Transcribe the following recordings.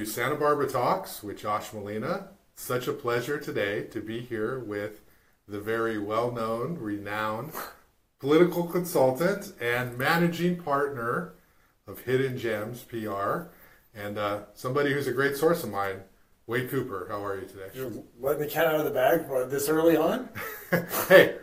to Santa Barbara Talks with Josh Molina. Such a pleasure today to be here with the very well known, renowned political consultant and managing partner of Hidden Gems PR, and uh, somebody who's a great source of mine, Wade Cowper. How are you today? You're letting the cat out of the bag this early on? hey,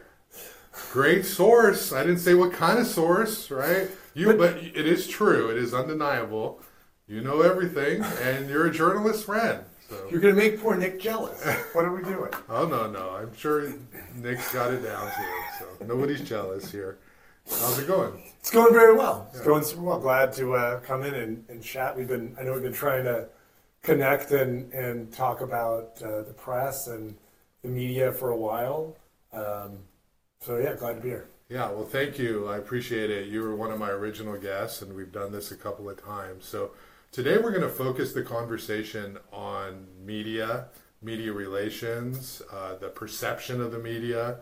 great source. I didn't say what kind of source, right? You, but, but it is true. It is undeniable. You know everything, and you're a journalist friend. So. You're going to make poor Nick jealous. What are we doing? oh no, no. I'm sure Nick's got it down too. So nobody's jealous here. How's it going? It's going very well. It's yeah. going super well. Glad to uh, come in and, and, chat. We've been, I know we've been trying to connect and, and talk about uh, the press and the media for a while. Um, so yeah, glad to be here. Yeah, well, thank you. I appreciate it. You were one of my original guests, and we've done this a couple of times. So today we're going to focus the conversation on media, media relations, uh, the perception of the media.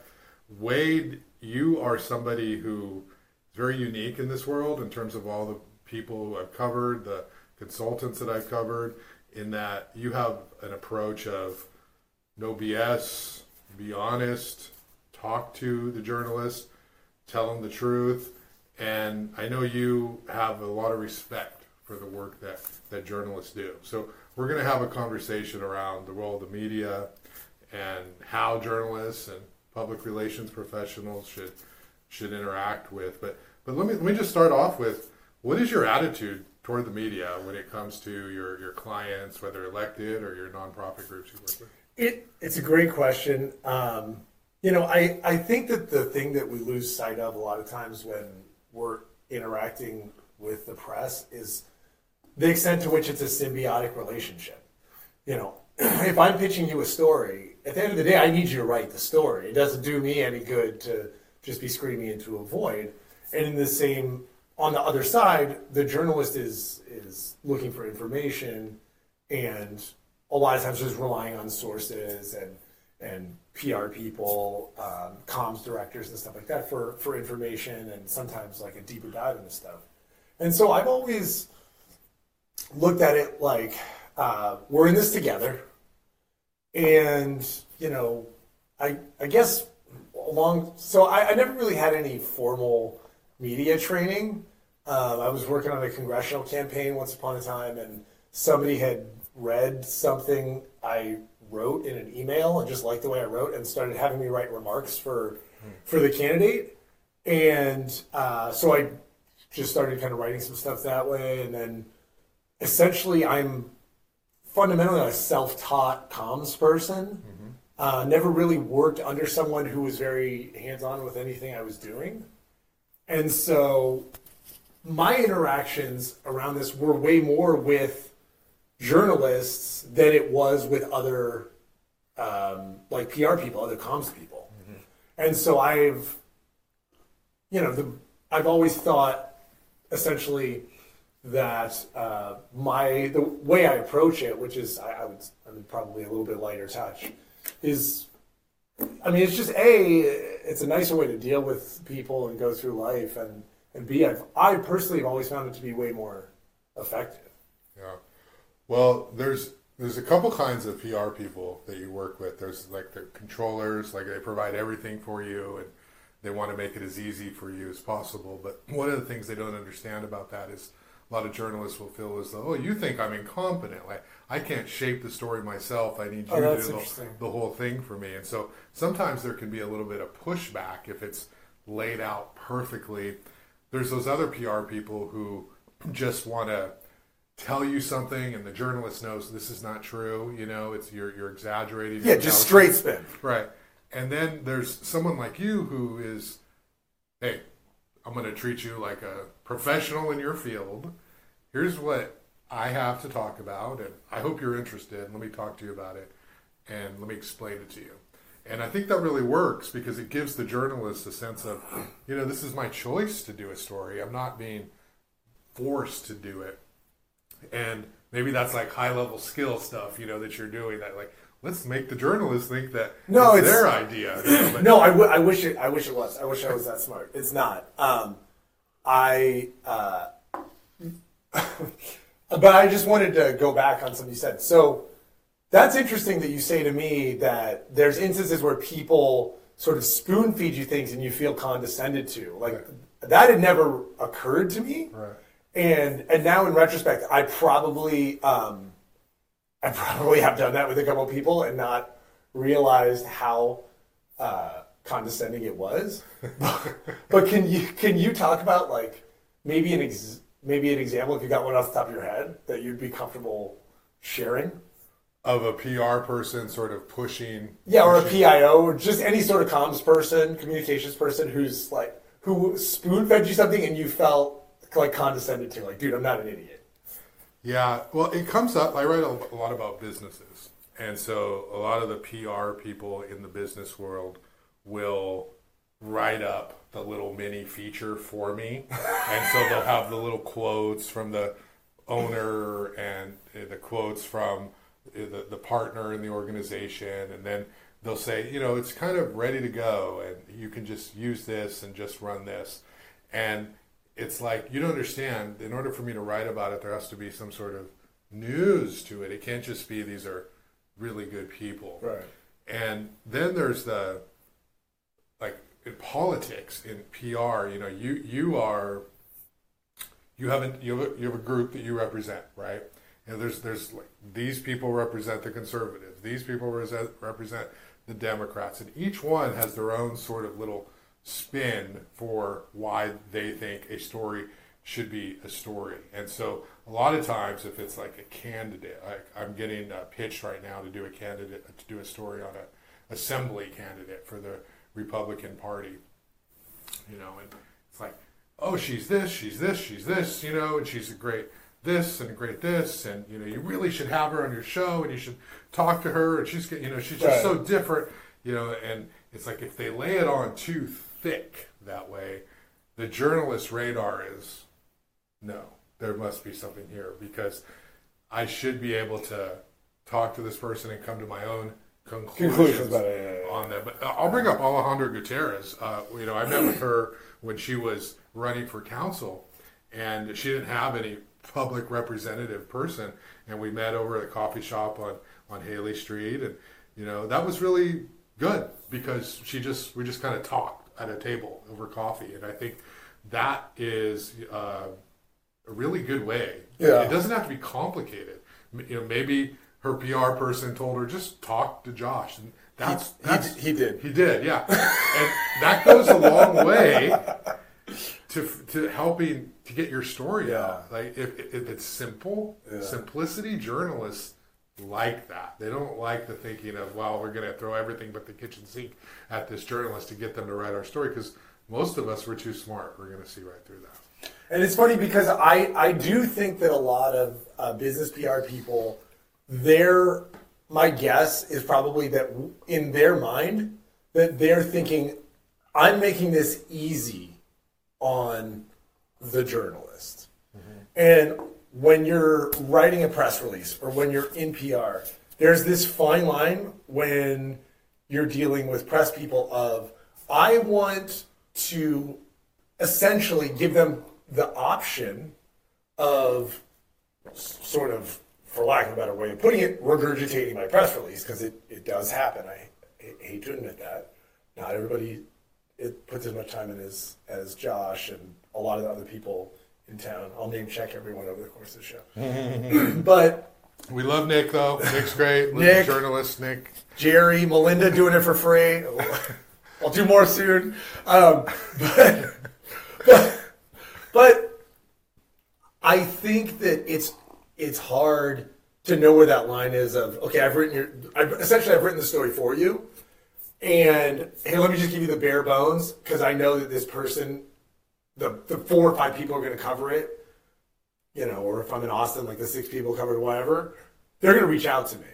Wade, you are somebody who is very unique in this world in terms of all the people I've covered, the consultants that I've covered, in that you have an approach of no BS, be honest, talk to the journalist, tell them the truth. And I know you have a lot of respect for the work that, that journalists do. So we're going to have a conversation around the role of the media and how journalists and public relations professionals should should interact with. But but let me let me just start off with what is your attitude toward the media when it comes to your, your clients, whether elected or your nonprofit groups you work with? It it's a great question. Um, you know, I, I think that the thing that we lose sight of a lot of times when we're interacting with the press is the extent to which it's a symbiotic relationship. You know, if I'm pitching you a story, at the end of the day, I need you to write the story. It doesn't do me any good to just be screaming into a void. And in the same, on the other side, the journalist is is looking for information, and a lot of times just relying on sources and and PR people, um, comms directors, and stuff like that for for information and sometimes like a deeper dive into stuff. And so I've always looked at it like uh, we're in this together, and you know, I I guess along. So I, I never really had any formal media training. Um, I was working on a congressional campaign once upon a time, and somebody had read something I wrote in an email and just liked the way I wrote and started having me write remarks for for the candidate. And uh, so I just started kind of writing some stuff that way. And then essentially, I'm fundamentally a self taught comms person. Mm-hmm. Uh, never really worked under someone who was very hands on with anything I was doing. And so my interactions around this were way more with journalists than it was with other um, like PR people, other comms people. Mm-hmm. And so I've, you know, the, I've always thought essentially that uh, my the way I approach it, which is I, I would I mean, probably a little bit lighter touch, is I mean it's just a it's a nicer way to deal with people and go through life and and b I've I personally have always found it to be way more effective. Yeah. Well, there's there's a couple kinds of PR people that you work with. There's like the controllers, like they provide everything for you and they want to make it as easy for you as possible. But one of the things they don't understand about that is a lot of journalists will feel as though, oh, you think I'm incompetent. Like I can't shape the story myself. I need oh, you oh, to do the, the whole thing for me. And so sometimes there can be a little bit of pushback if it's laid out perfectly. There's those other PR people who just want to tell you something and the journalist knows this is not true you know it's you're you're exaggerating yeah just straight spin right and then there's someone like you who is hey i'm going to treat you like a professional in your field. Here's what i have to talk about and i hope you're interested. Let me talk to you about it and let me explain it to you. And i think that really works because it gives the journalist a sense of you know this is my choice to do a story. I'm not being forced to do it. And maybe that's like high level skill stuff, you know, that you're doing. That like let's make the journalists think that no, it's, it's their idea. No, I, w- I wish it. I wish it was. I wish I was that smart. It's not. Um, I uh, but I just wanted to go back on something you said. So that's interesting that you say to me that there's instances where people sort of spoon feed you things and you feel condescended to. Like that had never occurred to me. Right. And and now in retrospect, I probably um, I probably have done that with a couple of people and not realized how uh, condescending it was. but can you can you talk about like maybe an ex- maybe an example if you got one off the top of your head that you'd be comfortable sharing? Of a PR person sort of pushing. Yeah, or a PIO, or just any sort of comms person, communications person who's like who spoon fed you something and you felt like condescended to. Like, dude, I'm not an idiot. Yeah, well, it comes up. I write a lot about businesses, and so a lot of the PR people in the business world will write up the little mini feature for me, and so they'll have the little quotes from the owner and uh, the quotes from uh, the, the partner in the organization, and then they'll say, you know, it's kind of ready to go, and you can just use this and just run this, and it's like you don't understand. In order for me to write about it, there has to be some sort of news to it. It can't just be these are really good people. Right. And then there's the like in politics, in PR. You know, you you are you haven't you have a, you have a group that you represent, right? And there's there's like these people represent the conservatives. These people represent represent the Democrats, and each one has their own sort of little spin for why they think a story should be a story. And so a lot of times, if it's like a candidate, like I'm getting uh, pitched right now to do a candidate to do a story on a assembly candidate for the Republican Party, you know, and it's like, oh, she's this, she's this, she's this, you know, and she's a great this and a great this, and you know, you really should have her on your show, and you should talk to her, and she's, you know, she's just Right. so different, you know, and it's like if they lay it on too thick that way, the journalist radar is no, there must be something here because I should be able to talk to this person and come to my own conclusions, Conclusions about it, yeah, yeah, on that. But I'll bring up Alejandra Gutierrez. Uh, you know, I met with her when she was running for council, and she didn't have any public representative person, and we met over at a coffee shop on on Haley Street, and you know that was really good because she just we just kind of talked at a table over coffee, and I think that is. Uh, a really good way. Yeah. It doesn't have to be complicated. You know, maybe her PR person told her just talk to Josh, and that's He- that's he did. he did, yeah, and that goes a long way to to helping to get your story Yeah. out. Like if, if it's simple, Yeah. simplicity journalists like that. They don't like the thinking of well, we're going to throw everything but the kitchen sink at this journalist to get them to write our story because most of us were too smart. We're going to see right through that. And it's funny because I, I do think that a lot of uh, business PR people, their my guess is probably that in their mind that they're thinking, I'm making this easy on the journalist. And when you're writing a press release or when you're in PR, there's this fine line when you're dealing with press people of I want to essentially give them the option of sort of, for lack of a better way of putting it, regurgitating my press release because it, it does happen. I hate to admit that. Not everybody it puts as much time in as as Josh and a lot of the other people in town. I'll name check everyone over the course of the show. but We love Nick though. Nick's great. Nick. journalist Nick. Jerry, Melinda doing it for free. I'll do more soon. Um, but, but, but I think that it's it's hard to know where that line is of okay, I've written your I've, essentially I've written the story for you, and hey, let me just give you the bare bones because I know that this person, the the four or five people are going to cover it, you know, or if I'm in Austin, like the six people covered whatever, they're going to reach out to me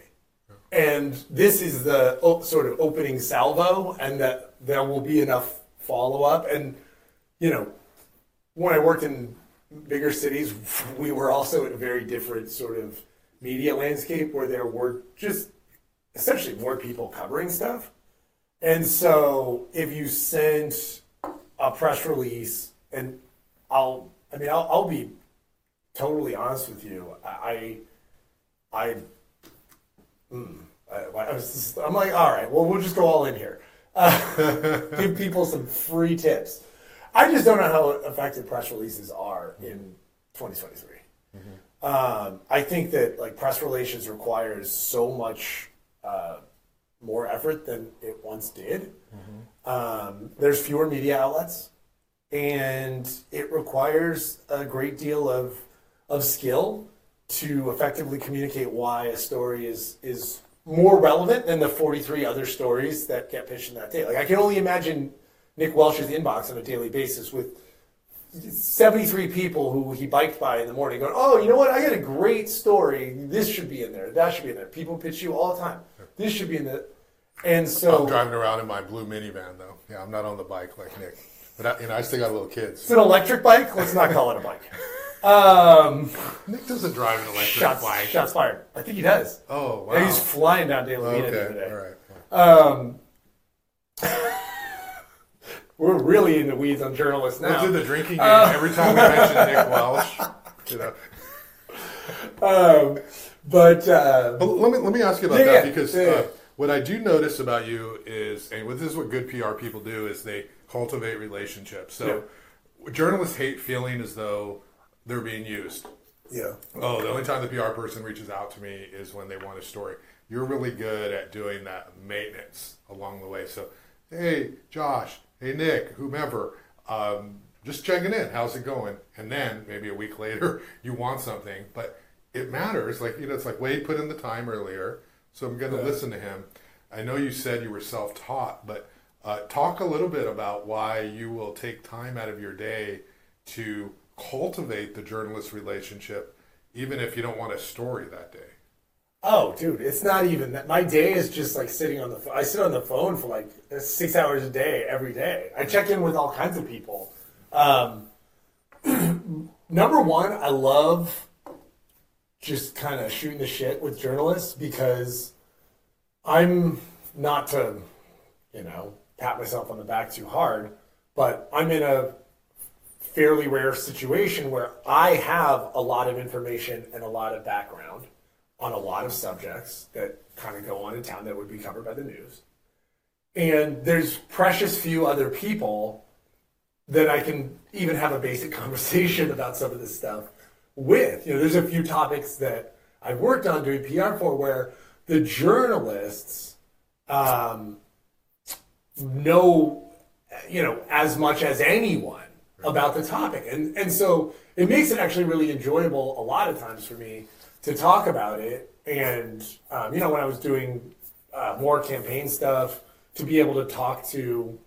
and this is the sort of opening salvo, and that there will be enough follow up. And you know, when I worked in bigger cities, we were also in a very different sort of media landscape where there were just essentially more people covering stuff. And so, if you sent a press release, and I'll, I mean, I'll, I'll be totally honest with you, I, I, mm, I, I was just, I'm like, all right, well, we'll just go all in here. Uh, give people some free tips. I just don't know how effective press releases are in 2023. Um, I think that like press relations requires so much uh, more effort than it once did. Um, there's fewer media outlets, and it requires a great deal of of skill to effectively communicate why a story is is more relevant than the 43 other stories that get pitched in that day. Like I can only imagine Nick Welsh's inbox on a daily basis with 73 people who he biked by in the morning going, Oh, you know what? I got a great story. This should be in there. That should be in there. People pitch you all the time. This should be in the. And so. I'm driving around in my blue minivan though. Yeah, I'm not on the bike like Nick, but I, you know I still got little kids. It's an electric bike. Let's not call it a bike. Um, Nick doesn't drive an electric shots, bike. shots fired. I think he does. Oh wow. And he's flying down De La Vina the other okay. day. All right. Um, we're really in the weeds on journalists We'll now. do the drinking game every time we mention Nick Welsh. You know. Um, but uh, But let me let me ask you about Yeah, that because yeah. Uh, what I do notice about you is, and this is what good PR people do, is they cultivate relationships. So journalists hate feeling as though they're being used. yeah, Oh, the only time the PR person reaches out to me is when they want a story. You're really good at doing that maintenance along the way. So, hey, Josh, hey, Nick, whomever, um, just checking in. How's it going? And then maybe a week later, you want something, but it matters. Like, you know, it's like Wade put in the time earlier, so I'm going to listen to him. I know you said you were self taught, but uh, talk a little bit about why you will take time out of your day to cultivate the journalist relationship, even if you don't want a story that day. Oh, dude, it's not even that. My day is just like sitting on the. I sit on the phone for like six hours a day every day. I check in with all kinds of people. Um, number one, I love just kind of shooting the shit with journalists because I'm not to, you know, pat myself on the back too hard, but I'm in a fairly rare situation where I have a lot of information and a lot of background on a lot of subjects that kind of go on in town that would be covered by the news. And there's precious few other people that I can even have a basic conversation about some of this stuff with. You know, there's a few topics that I've worked on doing PR for where the journalists um, know, you know, as much as anyone about the topic. And, and so it makes it actually really enjoyable a lot of times for me to talk about it. And, um, you know, when I was doing uh, more campaign stuff, to be able to talk to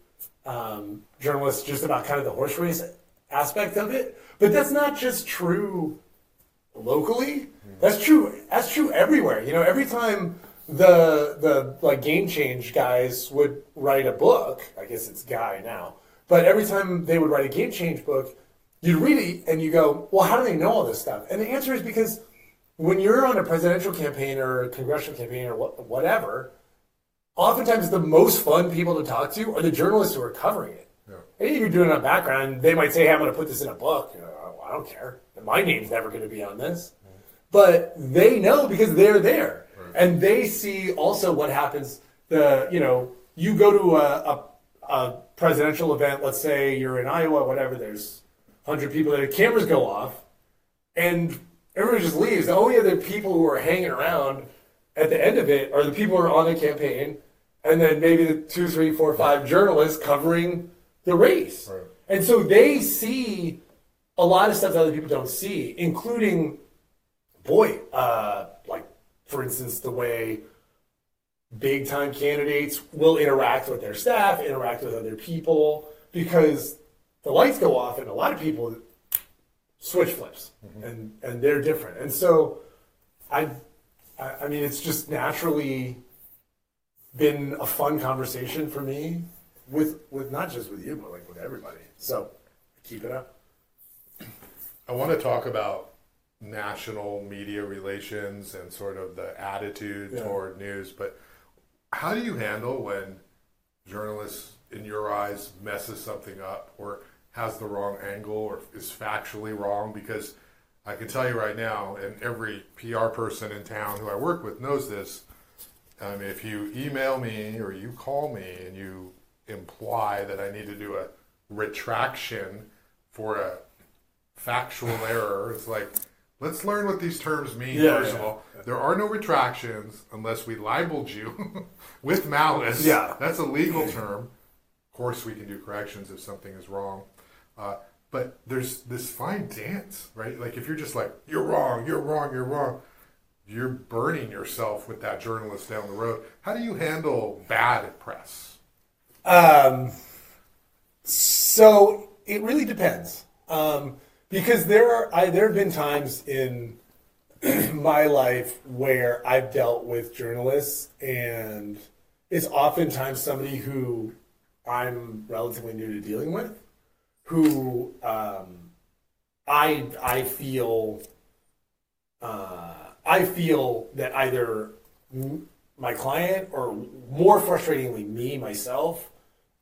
um, journalists just about kind of the horse race aspect of it. But that's not just true locally. That's true. That's true everywhere. You know, every time the the like game change guys would write a book, I guess it's guy now, but every time they would write a game change book, you'd read it and you go, well, how do they know all this stuff? And the answer is because when you're on a presidential campaign or a congressional campaign or what, whatever, oftentimes the most fun people to talk to are the journalists who are covering it. And you're doing it on background. They might say, "Hey, I'm going to put this in a book." You know, I don't care. My name's never going to be on this. But they know because they're there, and they see also what happens. The you know, you go to a, a, a presidential event. Let's say you're in Iowa, whatever. There's hundred people there. The cameras go off, and everyone just leaves. The only other people who are hanging around at the end of it are the people who are on the campaign, and then maybe the two, three, four, five journalists covering the race. Right. And so they see a lot of stuff that other people don't see, including, boy, uh, like for instance, the way big time candidates will interact with their staff, interact with other people, because the lights go off and a lot of people switch flips and, and they're different. And so I, I I mean, it's just naturally been a fun conversation for me with, with not just with you, but like with everybody. So keep it up. I want to talk about national media relations and sort of the attitude Yeah. toward news, but how do you handle when journalists, in your eyes, messes something up or has the wrong angle or is factually wrong? Because I can tell you right now, and every PR person in town who I work with knows this. Um, if you email me or you call me and you imply that I need to do a retraction for a factual error, it's like, let's learn what these terms mean, Yeah, first yeah. of all. There are no retractions unless we libeled you with malice. Yeah. That's a legal term. Of course, we can do corrections if something is wrong. Uh, but there's this fine dance, right? Like if you're just like, you're wrong, you're wrong, you're wrong, you're burning yourself with that journalist down the road. How do you handle bad press? Um, so it really depends, um, because there are I, there have been times in my life where I've dealt with journalists, and it's oftentimes somebody who I'm relatively new to dealing with, who um, I I feel uh, I feel that either my client or more frustratingly me myself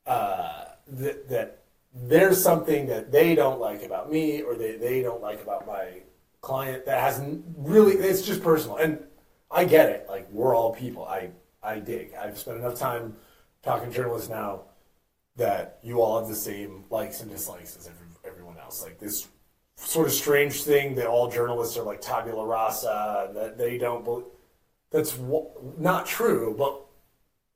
uh, that, that there's something that they don't like about me or they, they don't like about my client that hasn't really it's just personal. And i get it. Like we're all people. I i dig. I've spent enough time talking to journalists now that you all have the same likes and dislikes as every, everyone else. Like this sort of strange thing that all journalists are like tabula rasa that they don't bel that's not true but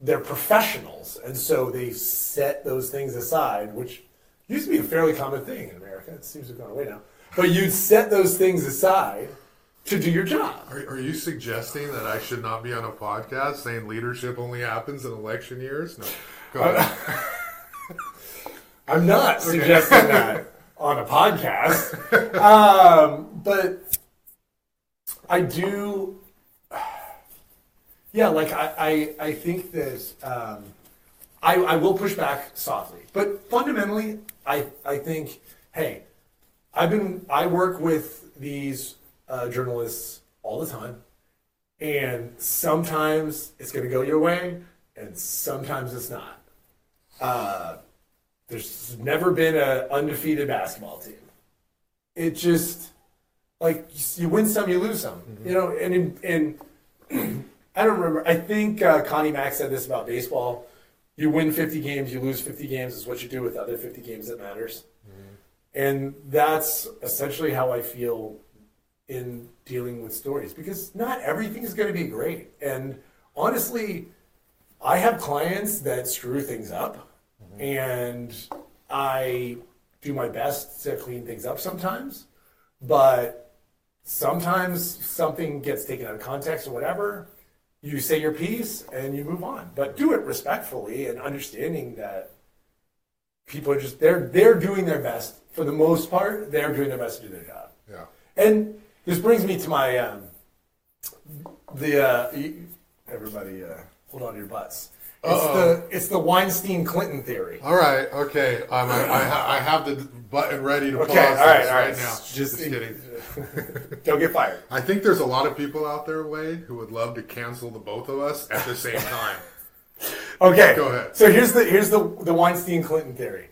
they're professionals, and so they set those things aside, which used to be a fairly common thing in America. It seems to have gone away now. But you'd set those things aside to do your job. Are, are you suggesting that I should not be on a podcast saying leadership only happens in election years? No. Go ahead. I'm not suggesting that on a podcast, um, but I do. Yeah, like I, I, I think that um, I, I will push back softly, but fundamentally, I, I think, hey, I've been I work with these uh, journalists all the time, and sometimes it's going to go your way, and sometimes it's not. Uh, there's never been an undefeated basketball team. It just like you win some, you lose some. You know, and and I don't remember. I think uh, Connie Mack said this about baseball. You win 50 games, you lose 50 games is what you do with the other 50 games that matters. Mm-hmm. And that's essentially how I feel in dealing with stories because not everything is going to be great. And honestly, I have clients that screw things up, mm-hmm. and I do my best to clean things up sometimes. But sometimes something gets taken out of context or whatever. You say your piece and you move on, but do it respectfully and understanding that people are just they're they're doing their best for the most part. They're doing their best to do their job. yeah. And this brings me to my um, the uh, everybody uh, hold on to your butts. It's Uh-oh. the it's the Weinstein Clinton theory. All right. Okay. Um, I, I, I have the button ready to Okay, pause all right, all right. now. Just- Just kidding. Don't get fired. I think there's a lot of people out there, Wade, who would love to cancel the both of us at the same time. Okay. Go ahead. So here's the here's the the Weinstein Clinton theory,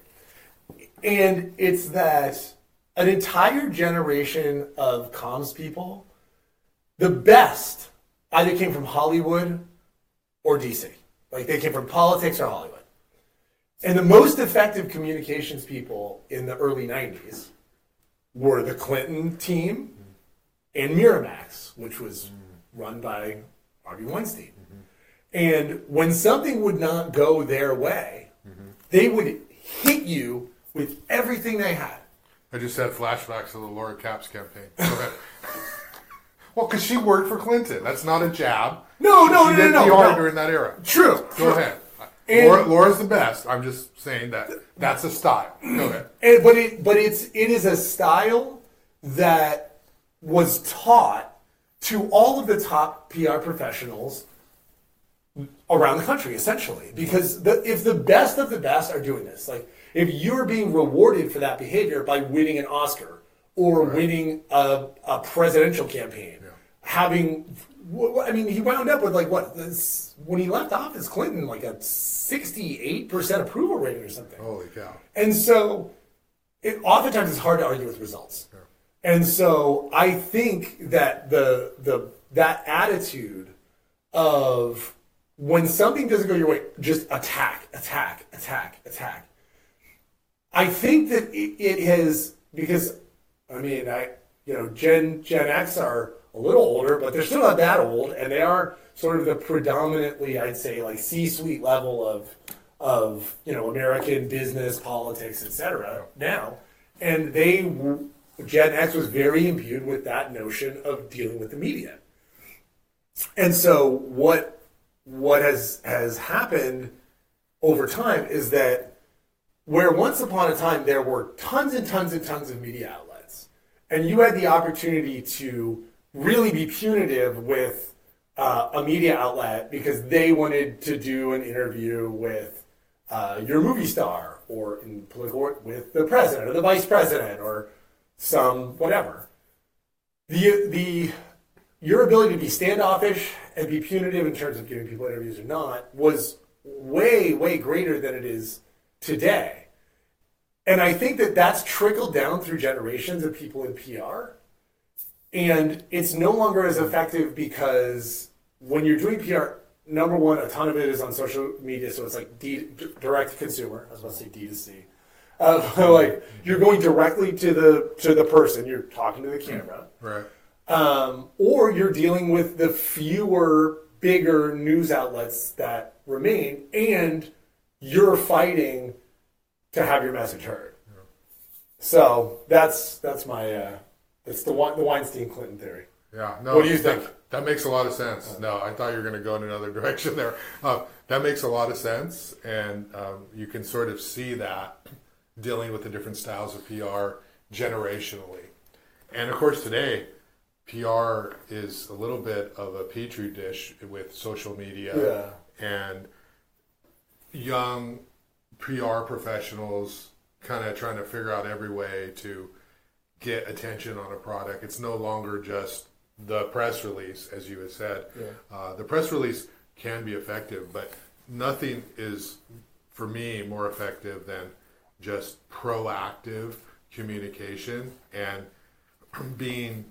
and it's that an entire generation of comms people, the best, either came from Hollywood or DC. Like they came from politics or Hollywood. And the most effective communications people in the early 90s were the Clinton team and Miramax, which was run by Harvey Weinstein. And when something would not go their way, they would hit you with everything they had. I just had flashbacks of the Laura Capps campaign. Go ahead. well, because she worked for Clinton. That's not a jab. No, no, she no, did no, PR no. during that era. True. Go true. ahead. And- Laura, Laura's the best. I'm just saying that that's a style. Go ahead. And, but it but it's it is a style that was taught to all of the top PR professionals around the country, essentially. Because the, if the best of the best are doing this, like if you're being rewarded for that behavior by winning an Oscar or winning a, a presidential campaign, having, wh- wh- I mean, he wound up with like what this, when he left office, Clinton like a 68% approval rating or something. Holy cow. And so, it, oftentimes it's hard to argue with results. And so I think that the the that attitude of when something doesn't go your way, just attack, attack, attack, attack. I think that it, it has because I mean I you know Gen Gen X are a little older, but they're still not that old, and they are sort of the predominantly I'd say like C-suite level of of you know American business, politics, etc. Now, and they Gen X was very imbued with that notion of dealing with the media, and so what what has has happened over time is that where once upon a time there were tons and tons and tons of media outlets, and you had the opportunity to really be punitive with uh, a media outlet because they wanted to do an interview with uh, your movie star or in political with the president or the vice president or some whatever. The the your ability to be standoffish and be punitive in terms of giving people interviews or not was way way greater than it is today. And I think that that's trickled down through generations of people in PR. And it's no longer as effective because when you're doing PR, number one, a ton of it is on social media, so it's like D, direct to consumer. I was about to say D to C. Uh, like you're going directly to the to the person. You're talking to the camera, Right. um, or you're dealing with the fewer, bigger news outlets that remain, and you're fighting to have your message heard. So that's that's my uh, that's the the Weinstein Clinton theory. Yeah. No. What do you that- think? That makes a lot of sense. No, I thought you were going to go in another direction there. Uh, that makes a lot of sense, and um, you can sort of see that dealing with the different styles of PR generationally. And of course, today, PR is a little bit of a petri dish with social media and young PR professionals kind of trying to figure out every way to get attention on a product. It's no longer just the press release, as you had said. Uh, the press release can be effective, but nothing is, for me, more effective than just proactive communication and being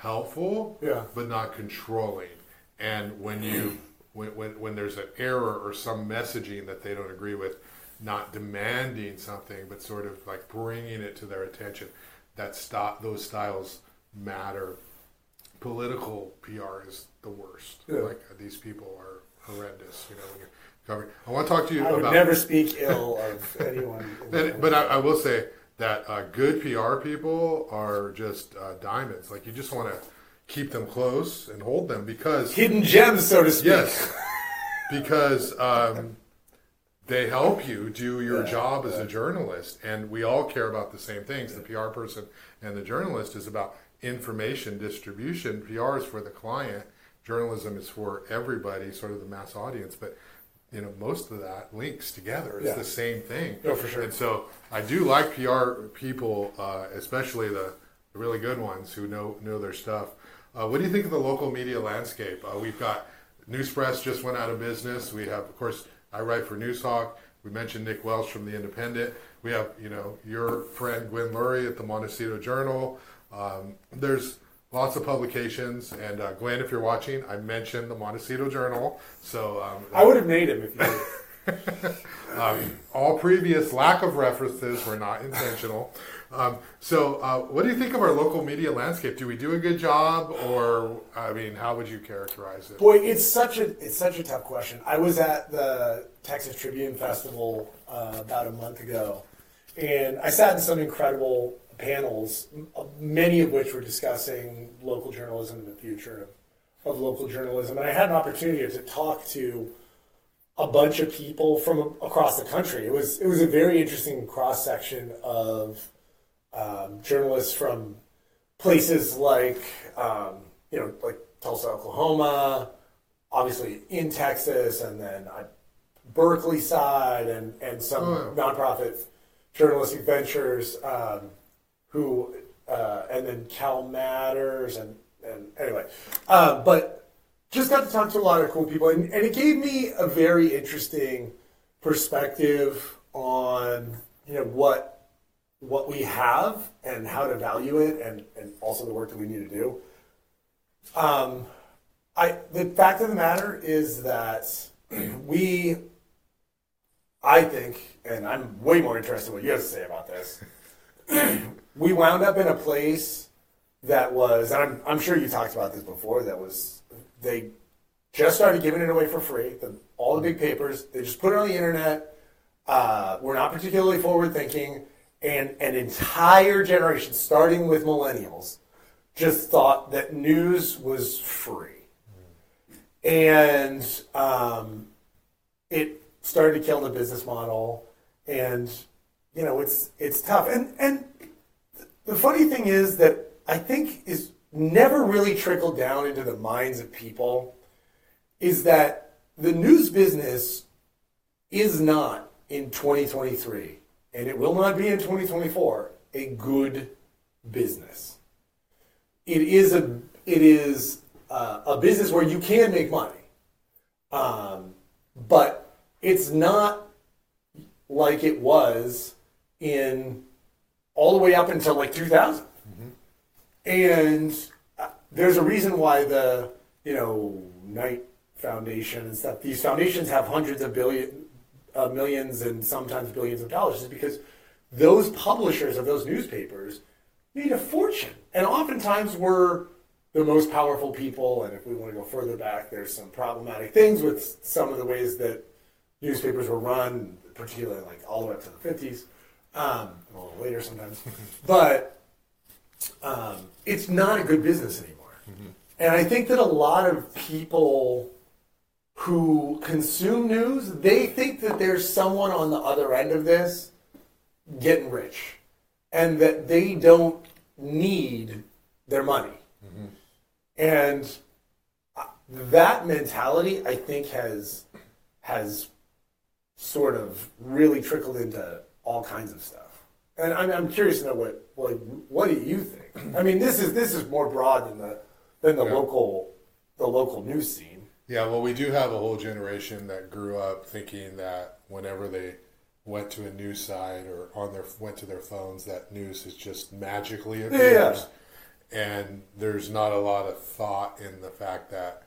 helpful, Yeah. but not controlling. And when you when, when when there's an error or some messaging that they don't agree with, not demanding something, but sort of like bringing it to their attention. That stop those styles matter. Political PR is the worst. Yeah. Like these people are horrendous. You know, when you're covering. I want to talk to you I would about never speak ill of anyone. but, but I, I will say that uh, good PR people are just uh, diamonds. Like you just want to keep them close and hold them because hidden gems, so to speak. yes, because um, they help you do your job as a journalist, and we all care about the same things. The PR person and the journalist is about information distribution. PR is for the client. Journalism is for everybody, sort of the mass audience, but. You know, most of that links together. It's Yeah. the same thing. No, for sure. And so I do like PR people, uh, especially the, the really good ones who know know their stuff. Uh, what do you think of the local media landscape? Uh, we've got Newspress just went out of business. We have, of course, I write for Noozhawk. We mentioned Nick Welsh from the Independent. We have, you know, your friend Gwyn Lurie at the Montecito Journal. Um, there's lots of publications, and uh, Gwyn, if you're watching, I mentioned the Montecito Journal. So um, I would have made him if you did. all previous lack of references were not intentional. Um, so, uh, what do you think of our local media landscape? Do we do a good job, or I mean, how would you characterize it? Boy, it's such a it's such a tough question. I was at the Texas Tribune Festival uh, about a month ago, and I sat in some incredible panels, many of which were discussing local journalism and the future of, of local journalism. And I had an opportunity to talk to a bunch of people from across the country. It was it was a very interesting cross section of um, journalists from places like um, you know like Tulsa, Oklahoma, obviously in Texas, and then uh, Berkeley side, and and some Oh, nonprofit journalistic ventures um, who uh, and then Cal Matters and and anyway, uh, but just got to talk to a lot of cool people, and, and it gave me a very interesting perspective on you know what what we have and how to value it and, and also the work that we need to do. Um, I the fact of the matter is that we I think, and I'm way more interested in what you have to say about this. we wound up in a place that was, and I'm, I'm sure you talked about this before, that was, they just started giving it away for free. The, all the big papers, they just put it on the internet. Uh, we're not particularly forward thinking. And an entire generation, starting with millennials, just thought that news was free. And um, it started to kill the business model. And, you know, it's, it's tough. And, and the funny thing is that I think is never really trickled down into the minds of people is that the news business is not in 2023 and it will not be in 2024 a good business. It is a it is uh, a business where you can make money, um, but it's not like it was in all the way up until like 2000. Mm-hmm. And uh, there's a reason why the you know Knight Foundation and stuff. These foundations have hundreds of billion uh, millions and sometimes billions of dollars is because those publishers of those newspapers made a fortune. And oftentimes we're the most powerful people. And if we want to go further back, there's some problematic things with some of the ways that newspapers were run, particularly like all the way up to the 50s, um, a little later sometimes. but um, it's not a good business anymore. Mm-hmm. And I think that a lot of people who consume news, they think that there's someone on the other end of this getting rich and that they don't need their money. Mm-hmm. And that mentality, I think, has has sort of really trickled into all kinds of stuff. And I'm, I'm curious to know what like what do you think? I mean, this is this is more broad than the than the yeah. local the local news scene. Yeah, well, we do have a whole generation that grew up thinking that whenever they went to a news site or on their went to their phones, that news is just magically appears. Yeah. And there's not a lot of thought in the fact that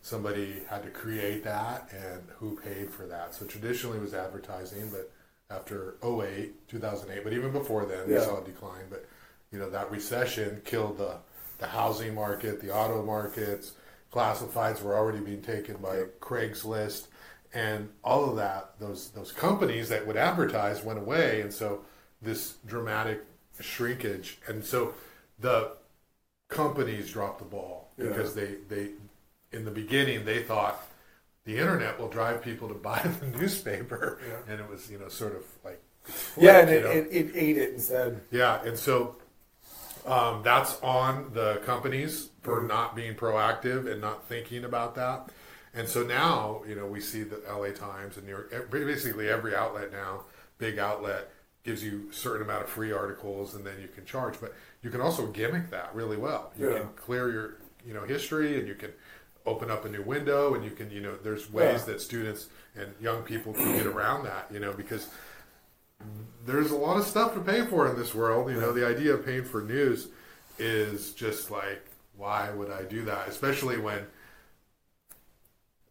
somebody had to create that and who paid for that. So traditionally it was advertising, but after 08, 2008, but even before then, yeah. we saw a decline. But you know that recession killed the the housing market, the auto markets classifieds were already being taken by Craigslist and all of that those those companies that would advertise went away and so this dramatic shrinkage and so the companies dropped the ball because yeah. they they in the beginning they thought the internet will drive people to buy the newspaper yeah. and it was you know sort of like flipped, yeah and it, it, it, ate it instead yeah and so um, that's on the companies for not being proactive and not thinking about that. And so now, you know, we see the LA Times and New York, basically every outlet now, big outlet, gives you a certain amount of free articles and then you can charge. But you can also gimmick that really well. You yeah. can clear your, you know, history and you can open up a new window and you can, you know, there's ways yeah. that students and young people can get around that, you know, because there's a lot of stuff to pay for in this world. You know, the idea of paying for news is just like, why would I do that? Especially when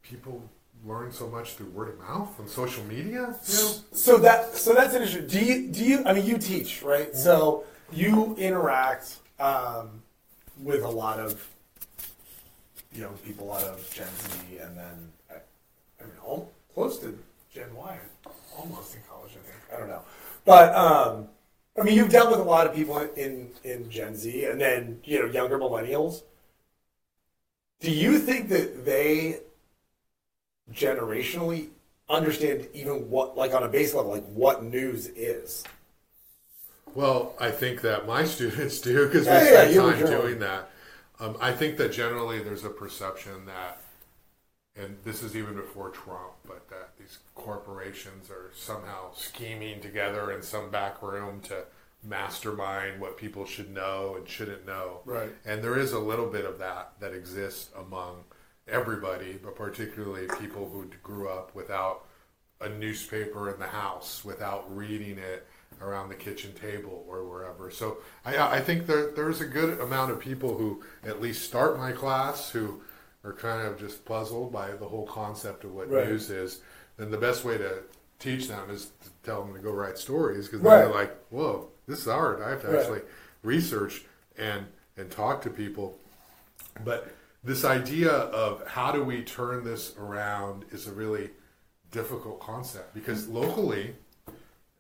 people learn so much through word of mouth and social media. You know? So that so that's an issue. Do you do you? I mean, you teach, right? Mm-hmm. So you interact um, with a lot of you know people, a lot of Gen Z, and then I, I mean, close to Gen Y, almost think I don't know, but um, I mean, you've dealt with a lot of people in in Gen Z, and then you know younger millennials. Do you think that they generationally understand even what, like on a base level, like what news is? Well, I think that my students do because we yeah, spend yeah, time doing that. Um, I think that generally there's a perception that and this is even before Trump, but that these corporations are somehow scheming together in some back room to mastermind what people should know and shouldn't know. Right. And there is a little bit of that that exists among everybody, but particularly people who grew up without a newspaper in the house, without reading it. around the kitchen table or wherever. So I, I think there, there's a good amount of people who at least start my class who are kind of just puzzled by the whole concept of what Right. news is. Then the best way to teach them is to tell them to go write stories because Right. they're like, whoa, this is hard. I have to Right. actually research and and talk to people. But this idea of how do we turn this around is a really difficult concept because locally,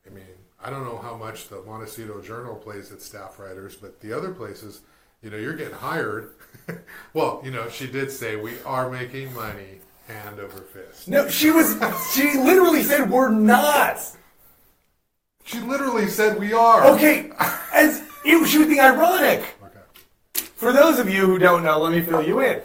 I mean, I don't know how much the Montecito Journal plays its staff writers, but the other places, you know, you're getting hired. well, you know, she did say we are making money hand over fist. No, she was. She literally said we're not. She literally said we are. Okay, as it, she was being ironic. Okay. For those of you who don't know, let me fill you in.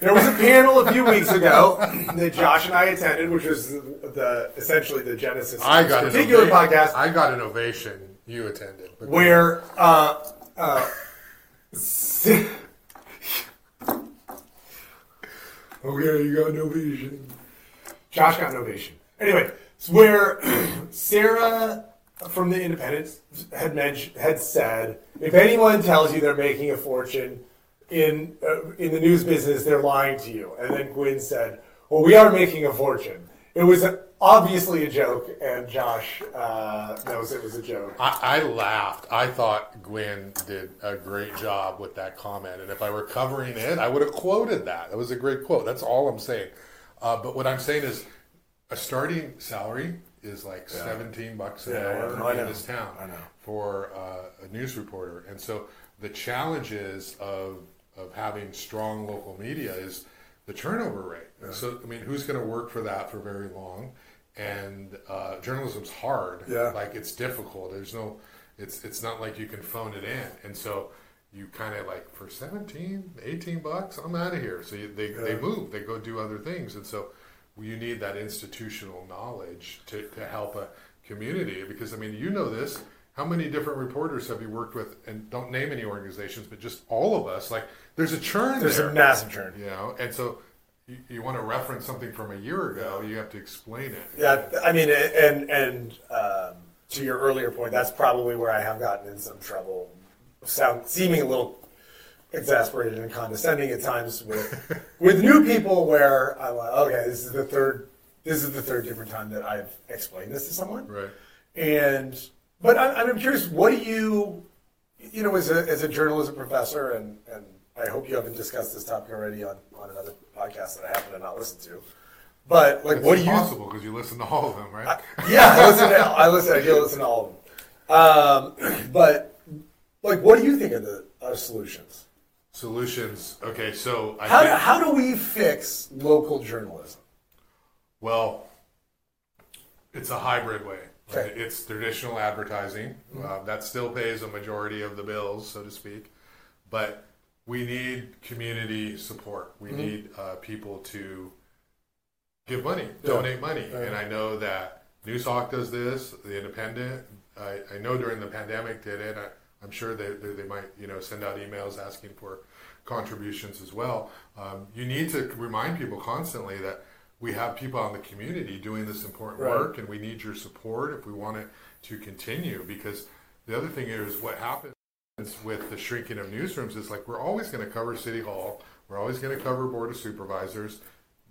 There was a panel a few weeks ago that Josh and I attended, which was the essentially the genesis of I this got an particular podcast, I got an ovation. You attended. Where uh, uh, okay, you got an ovation. Josh got an ovation. Anyway, it's where Sarah from the Independents had mentioned had said, if anyone tells you they're making a fortune in uh, in the news business, they're lying to you. And then Gwyn said, "Well, we are making a fortune." It was obviously a joke, and Josh uh, knows it was a joke. I, I laughed. I thought Gwyn did a great job with that comment, and if I were covering it, I would have quoted that. That was a great quote. That's all I'm saying. Uh, but what I'm saying is, a starting salary is like 17 bucks an Yeah, hour yeah, in this town I know. for uh, a news reporter, and so the challenges of of having strong local media is the turnover rate. So I mean, who's going to work for that for very long? And uh, journalism's hard. Yeah. Like it's difficult. There's no. It's it's not like you can phone it in, and so you kind of like for 17, 18 bucks, I'm out of here. So you, they they move. They go do other things, and so you need that institutional knowledge to to help a community because I mean you know this. How many different reporters have you worked with? And don't name any organizations, but just all of us. Like there's a churn There's there a massive churn. you know and so you, you want to reference something from a year ago you have to explain it. Yeah, I mean, and and um, to your earlier point, that's probably where I have gotten in some trouble, sound seeming a little exasperated and condescending at times with with new people. Where I'm like, okay, this is the third, this is the third different time that I've explained this to someone, right. And but I'm, I'm curious, what do you, you know, as a as a journalism professor, and and I hope you haven't discussed this topic already on on another podcast that I happen to not listen to. But like, it's what do you because you listen to all of them right yeah, I listen. To, I listen. I do listen to all of them. Um, but like, what do you think of the uh, solutions? solutions okay so i How do, think how do we fix local journalism? well it's a hybrid way? Okay. it's traditional advertising uh, that still pays a majority of the bills so to speak but we need community support we need uh, people to give money, donate money. And I know that Noozhawk does this, the Independent. I, I know during the pandemic did it. I, I'm sure they, they, they might, you know, send out emails asking for contributions as well. Um, you need to remind people constantly that we have people in the community doing this important Right. work, and we need your support if we want it to continue. Because the other thing is, what happens with the shrinking of newsrooms is like we're always going to cover City Hall, we're always going to cover Board of Supervisors,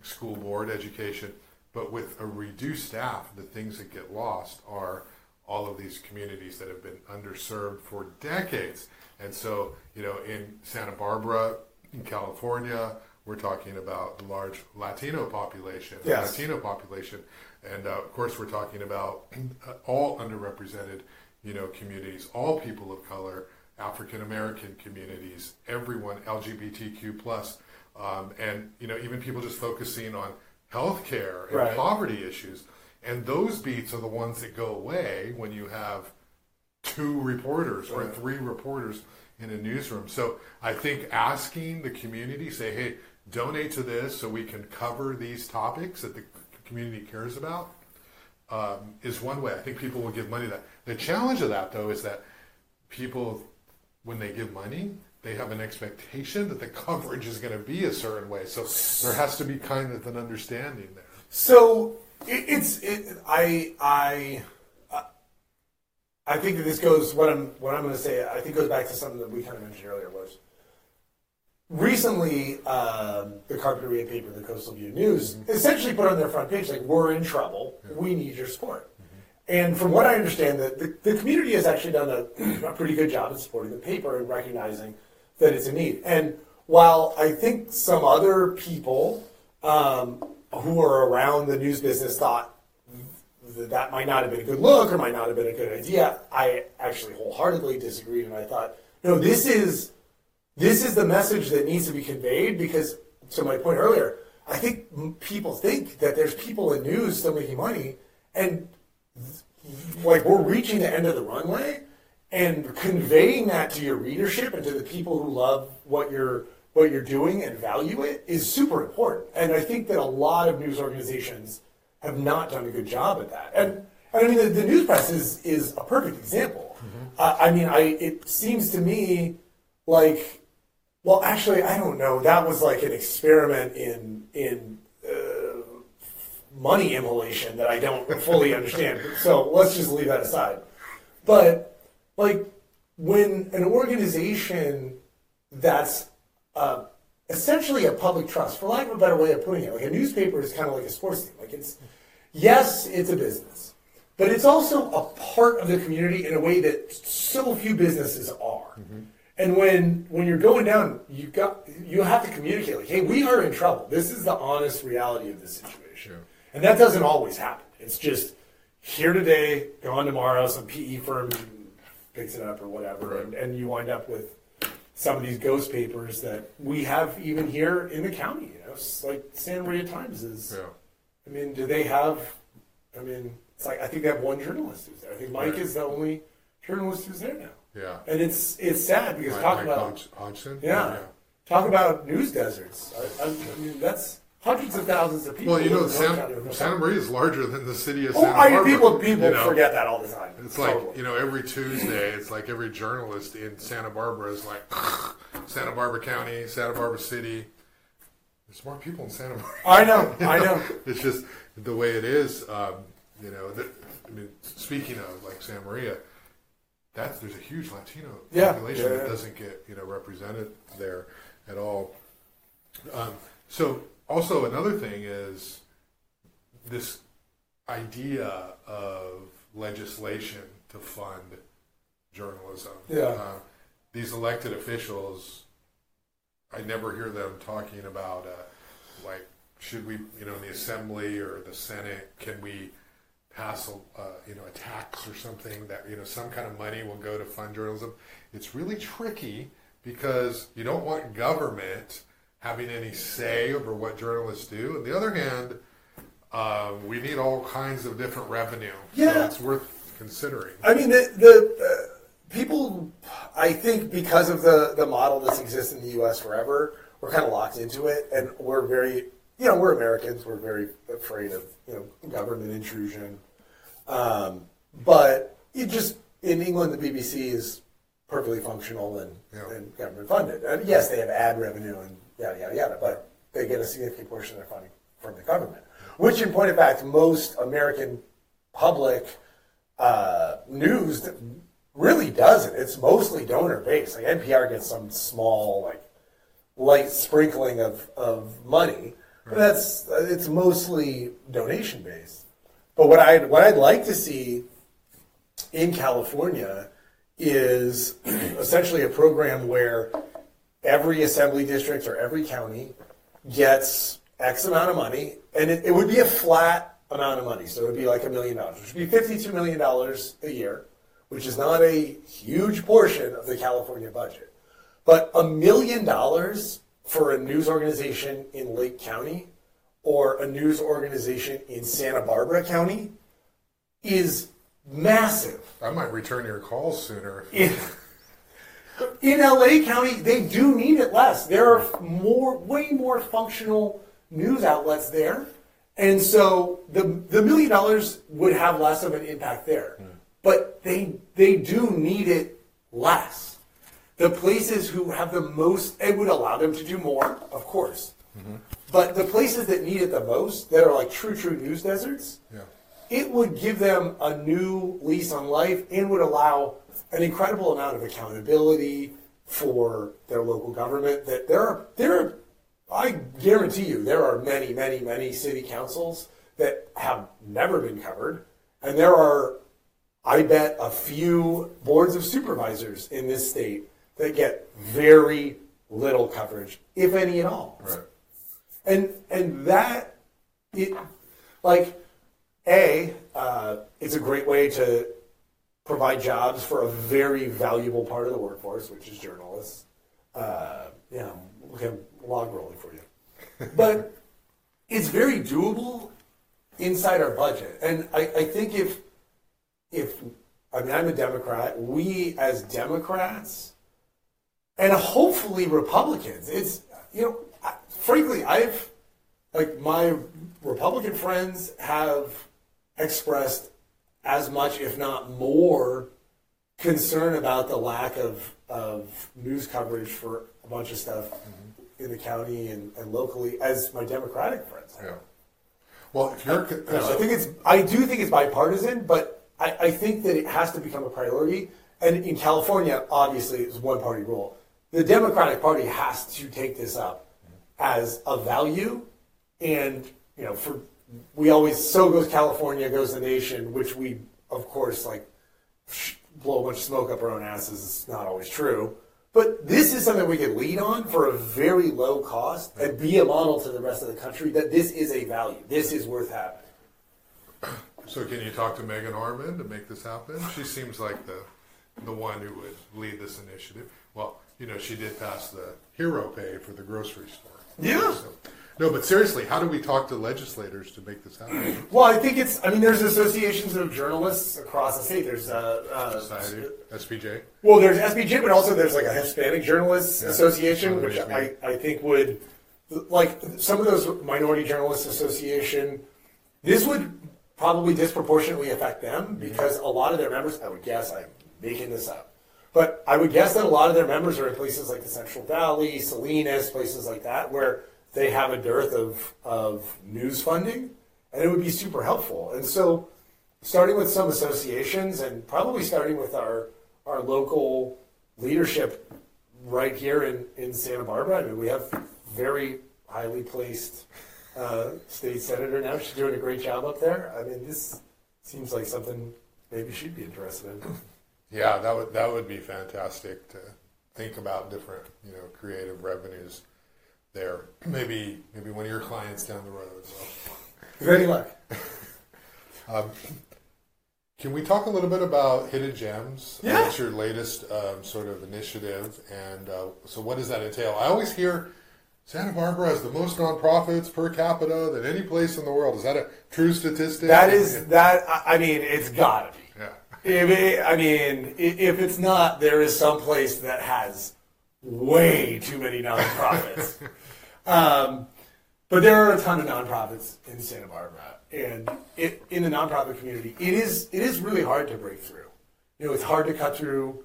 school board, education, but with a reduced staff, the things that get lost are all of these communities that have been underserved for decades. And so, you know, in Santa Barbara, in California, we're talking about the large Latino population, Yes. Latino population, and uh, of course, we're talking about uh, all underrepresented, you know, communities, all people of color, African American communities, everyone LGBTQ plus, um, and you know, even people just focusing on healthcare and Right. poverty issues. And those beats are the ones that go away when you have two reporters or three reporters in a newsroom. So I think asking the community, say, hey, donate to this so we can cover these topics that the community cares about, um, is one way. I think people will give money to that. The challenge of that, though, is that people, when they give money, they have an expectation that the coverage is going to be a certain way. So there has to be kind of an understanding there. So it, it's it, I I uh, I think that this goes what I'm what I'm going to say. I think goes back to something that we kind of mentioned earlier was recently um, the Carpinteria paper, the Coastal View News, essentially put on their front page like we're in trouble. We need your support. And from what I understand, that the, the community has actually done a, a pretty good job in supporting the paper and recognizing that it's a need. And while I think some other people um, who are around the news business thought that that might not have been a good look or might not have been a good idea, I actually wholeheartedly disagreed, and I thought, no, this is this is the message that needs to be conveyed because, to my point earlier, I think people think that there's people in news still making money, and like we're reaching the end of the runway and conveying that to your readership and to the people who love what you're what you're doing and value it is super important. And I think that a lot of news organizations have not done a good job at that. And, and I mean, the, the news press is is a perfect example. Uh, I mean, I it seems to me like, well, actually, I don't know. That was like an experiment in in money immolation that I don't fully understand. So let's just leave that aside. But like when an organization that's uh, essentially a public trust, for lack of a better way of putting it, like a newspaper is kind of like a sports team. Like it's yes, it's a business, but it's also a part of the community in a way that so few businesses are. And when when you're going down, you got you have to communicate like, hey, we are in trouble. This is the honest reality of the situation. And that doesn't always happen. It's just here today, gone tomorrow, some PE firm picks it up or whatever, and, and you wind up with some of these ghost papers that we have even here in the county. You know, it's like San Maria Times is. Yeah. I mean, do they have? I mean, it's like I think they have one journalist who's there. I think Mike Right. is the only journalist who's there now. Yeah. And it's it's sad because Mike- talk Mike about Hodg- Hodgson? yeah, talk about news deserts. I, I, I mean, that's hundreds of thousands of people. Well, you know, County Santa, of North Santa Maria is larger than the city of Oh, Santa I, Barbara. people people you know? forget that all the time. It's like you know, every Tuesday, it's like every journalist in Santa Barbara is like Santa Barbara County, Santa Barbara City. There's more people in Santa Barbara. I know, I know. it's just the way it is. Um, you know, that, I mean, speaking of like Santa Maria, that's there's a huge Latino Yeah, population yeah, that doesn't get you know represented there at all. Um, so also another thing is this idea of legislation to fund journalism. Yeah. Uh, these elected officials, I never hear them talking about, uh, like, should we, you know, in the assembly or the Senate, can we pass, a, uh, you know, a tax or something that, you know, some kind of money will go to fund journalism? It's really tricky because you don't want government having any say over what journalists do. On the other hand, um, we need all kinds of different revenue. So Yeah. it's worth considering. I mean, the, the uh, people, I think, because of the the model that's existed in the U.S. forever, we're kind of locked into it, and we're very, you know, we're Americans. We're very afraid of you know government intrusion. Um, but it just in England, the BBC is perfectly functional and, Yeah. and government funded. And yes, they have ad revenue and yada yada yada, but they get a significant portion of their funding from the government. Which, in point of fact, most American public uh, news really doesn't. It's mostly donor based. Like NPR gets some small, like light sprinkling of, of money, but that's it's mostly donation based. But what I what I'd like to see in California is essentially a program where every assembly district or every county gets X amount of money, and it, it would be a flat amount of money. So it would be like a million dollars, which would be $52 million a year, which is not a huge portion of the California budget. But a million dollars for a news organization in Lake County or a news organization in Santa Barbara County is massive. I might return your calls sooner. In LA County, they do need it less. There are more, way more functional news outlets there, and so the the million dollars would have less of an impact there. Hmm. But they they do need it less. The places who have the most, it would allow them to do more, of course. Mm-hmm. But the places that need it the most, that are like true true news deserts, Yeah. it would give them a new lease on life and would allow an incredible amount of accountability for their local government. That there are there are, I guarantee you, there are many, many, many city councils that have never been covered, and there are, I bet, a few boards of supervisors in this state that get very little coverage, if any at all. Right. And and that it like a uh, it's a great way to provide jobs for a very valuable part of the workforce, which is journalists. Uh, yeah, okay, log rolling for you, but it's very doable inside our budget. And I, I think if if I mean I'm a Democrat, we as Democrats and hopefully Republicans. It's you know, I- frankly, I've like my Republican friends have expressed as much, if not more, concern about the lack of of news coverage for a bunch of stuff mm-hmm. in the county and, and locally as my Democratic friends. Yeah. Well, if you're, You know, I uh, think it's I do think it's bipartisan, but I, I think that it has to become a priority. And in California, obviously, it's one party rule. The Democratic Party has to take this up mm-hmm. as a value, and you know, for we always so goes California, goes the nation, which we of course like blow a bunch of smoke up our own asses. It's not always true. But this is something we could lead on for a very low cost and be a model to the rest of the country that this is a value. This is worth having. so can you talk to Meagan Harmon to make this happen? She seems like the the one who would lead this initiative. Well, you know, she did pass the hero pay for the grocery store. Yeah. So, no, but seriously, how do we talk to legislators to make this happen? Well, I think it's. I mean, there's associations of journalists across the state. There's uh, uh, Society, SPJ. well, there's SBJ, but also there's like a Hispanic Journalists Yeah. Association, which I. I think would like some of those Minority Journalists Association. This would probably disproportionately affect them because a lot of their members, I would guess, I'm making this up, but I would guess that a lot of their members are in places like the Central Valley, Salinas, places like that, where they have a dearth of, of news funding, and it would be super helpful. And so, starting with some associations and probably starting with our, our local leadership right here in, in Santa Barbara. I mean, we have very highly placed uh, state senator now. She's doing a great job up there. I mean, this seems like something maybe she'd be interested in. Yeah, that would that would be fantastic to think about different, you know, creative revenues there. Maybe maybe one of your clients down the road. Any luck. Can we talk a little bit about Hidden Gems? Yeah. What's your latest um, sort of initiative? And uh, so, what does that entail? I always hear Santa Barbara has the most nonprofits per capita than any place in the world. Is that a true statistic? That is that. I I mean, it's gotta be. Yeah. If it, I mean, if it's not, there is some place that has way too many nonprofits. um, but there are a ton of nonprofits in Santa Barbara, and it, in the nonprofit community, it is it is really hard to break through. You know, it's hard to cut through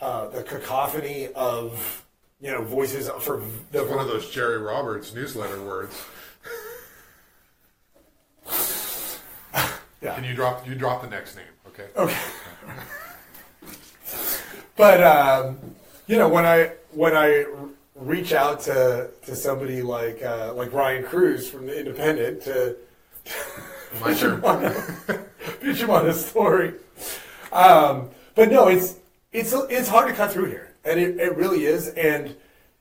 uh, the cacophony of you know voices for the One of those Jerry Roberts newsletter words. Yeah. Can you drop you drop the next name? Okay. Okay. but um, you know, when I when I reach out to to somebody like uh, like Ryan Cruz from the Independent to My pitch him on a, pitch him on a story. Um, but no, it's it's it's hard to cut through here, and it, it really is, and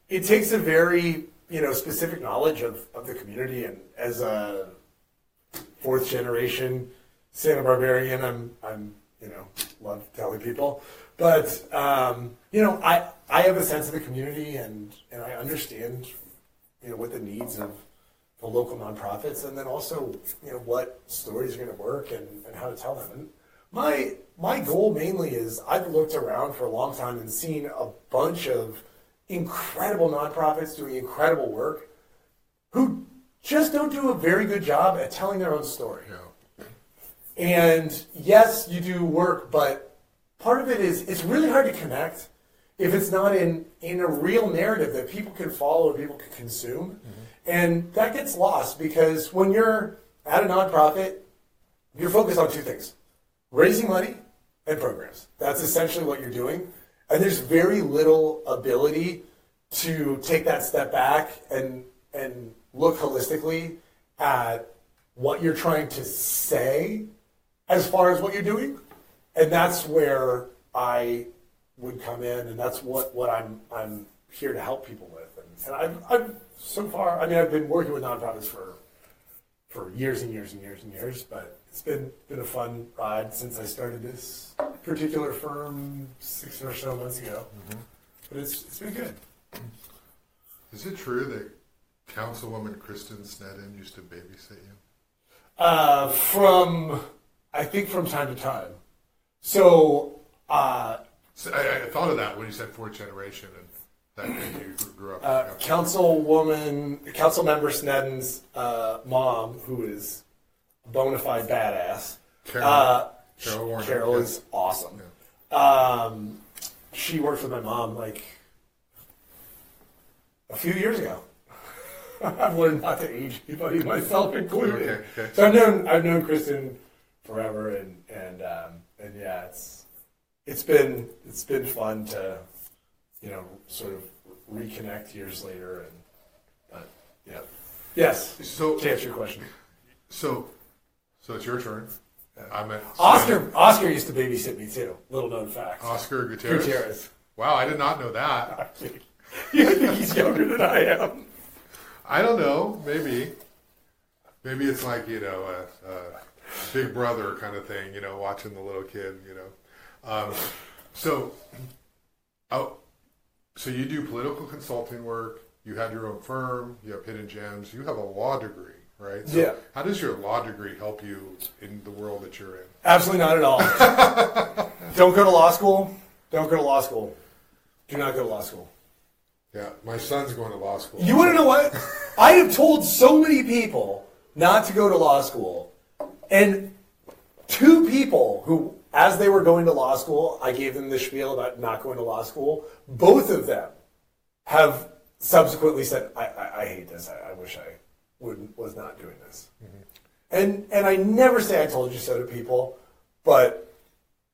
it takes a very you know specific knowledge of, of the community, and as a fourth generation Santa Barbarian, I'm I'm you know love telling people, but um, you know I I have a sense of the community, and and I understand you know what the needs of the local nonprofits, and then also you know what stories are going to work and, and how to tell them. And my my goal mainly is I've looked around for a long time and seen a bunch of incredible nonprofits doing incredible work who just don't do a very good job at telling their own story. And yes, you do work, but part of it is it's really hard to connect if it's not in in a real narrative that people can follow or people can consume. Mm-hmm. And that gets lost because when you're at a nonprofit, you're focused on two things raising money and programs. That's essentially what you're doing. And there's very little ability to take that step back and and look holistically at what you're trying to say as far as what you're doing. And that's where I would come in and that's what, what I'm I'm here to help people with. And, and I've, I've so far I mean I've been working with nonprofits for for years and years and years and years, but it's been been a fun ride since I started this particular firm six or so months ago. But it's it's been good. Is it true that Councilwoman Kristen Sneddon used to babysit you? Uh, from I think from time to time. So uh, So I, I thought of that when you said fourth generation and that you grew up. uh, Councilwoman, Council Member Sneddon's uh, mom, who is a bona fide badass. Carol. Uh, Carol Warner, Carol yeah. is awesome. Um, she worked with my mom like a few years ago. I've learned not to age anybody, myself included. Okay, okay. So I've known I've known Kristen forever, and and um, and yeah, it's it's been it's been fun to you know sort of reconnect years later, and but yeah, yes. So- to answer your question, So, so it's your turn. I'm at Oscar Oscar used to babysit me too. Little known fact. Oscar Gutierrez. Gutierrez. Wow, I did not know that. you think he's younger than I am? I don't know. Maybe, maybe it's like you know a, a big brother kind of thing. You know, watching the little kid. You know, um, so oh, so you do political consulting work. You have your own firm. You have hidden gems. You have a law degree, right? So Yeah. How does your law degree help you in the world that you're in? Absolutely not at all. Don't go to law school. Don't go to law school. Do not go to law school. Yeah, my son's going to law school. You want to know what? I have told so many people not to go to law school, and two people who, as they were going to law school, I gave them the spiel about not going to law school. Both of them have subsequently said, "I, I, I hate this. I, I wish I would was not doing this." Mm-hmm. And and I never say I told you so to people, but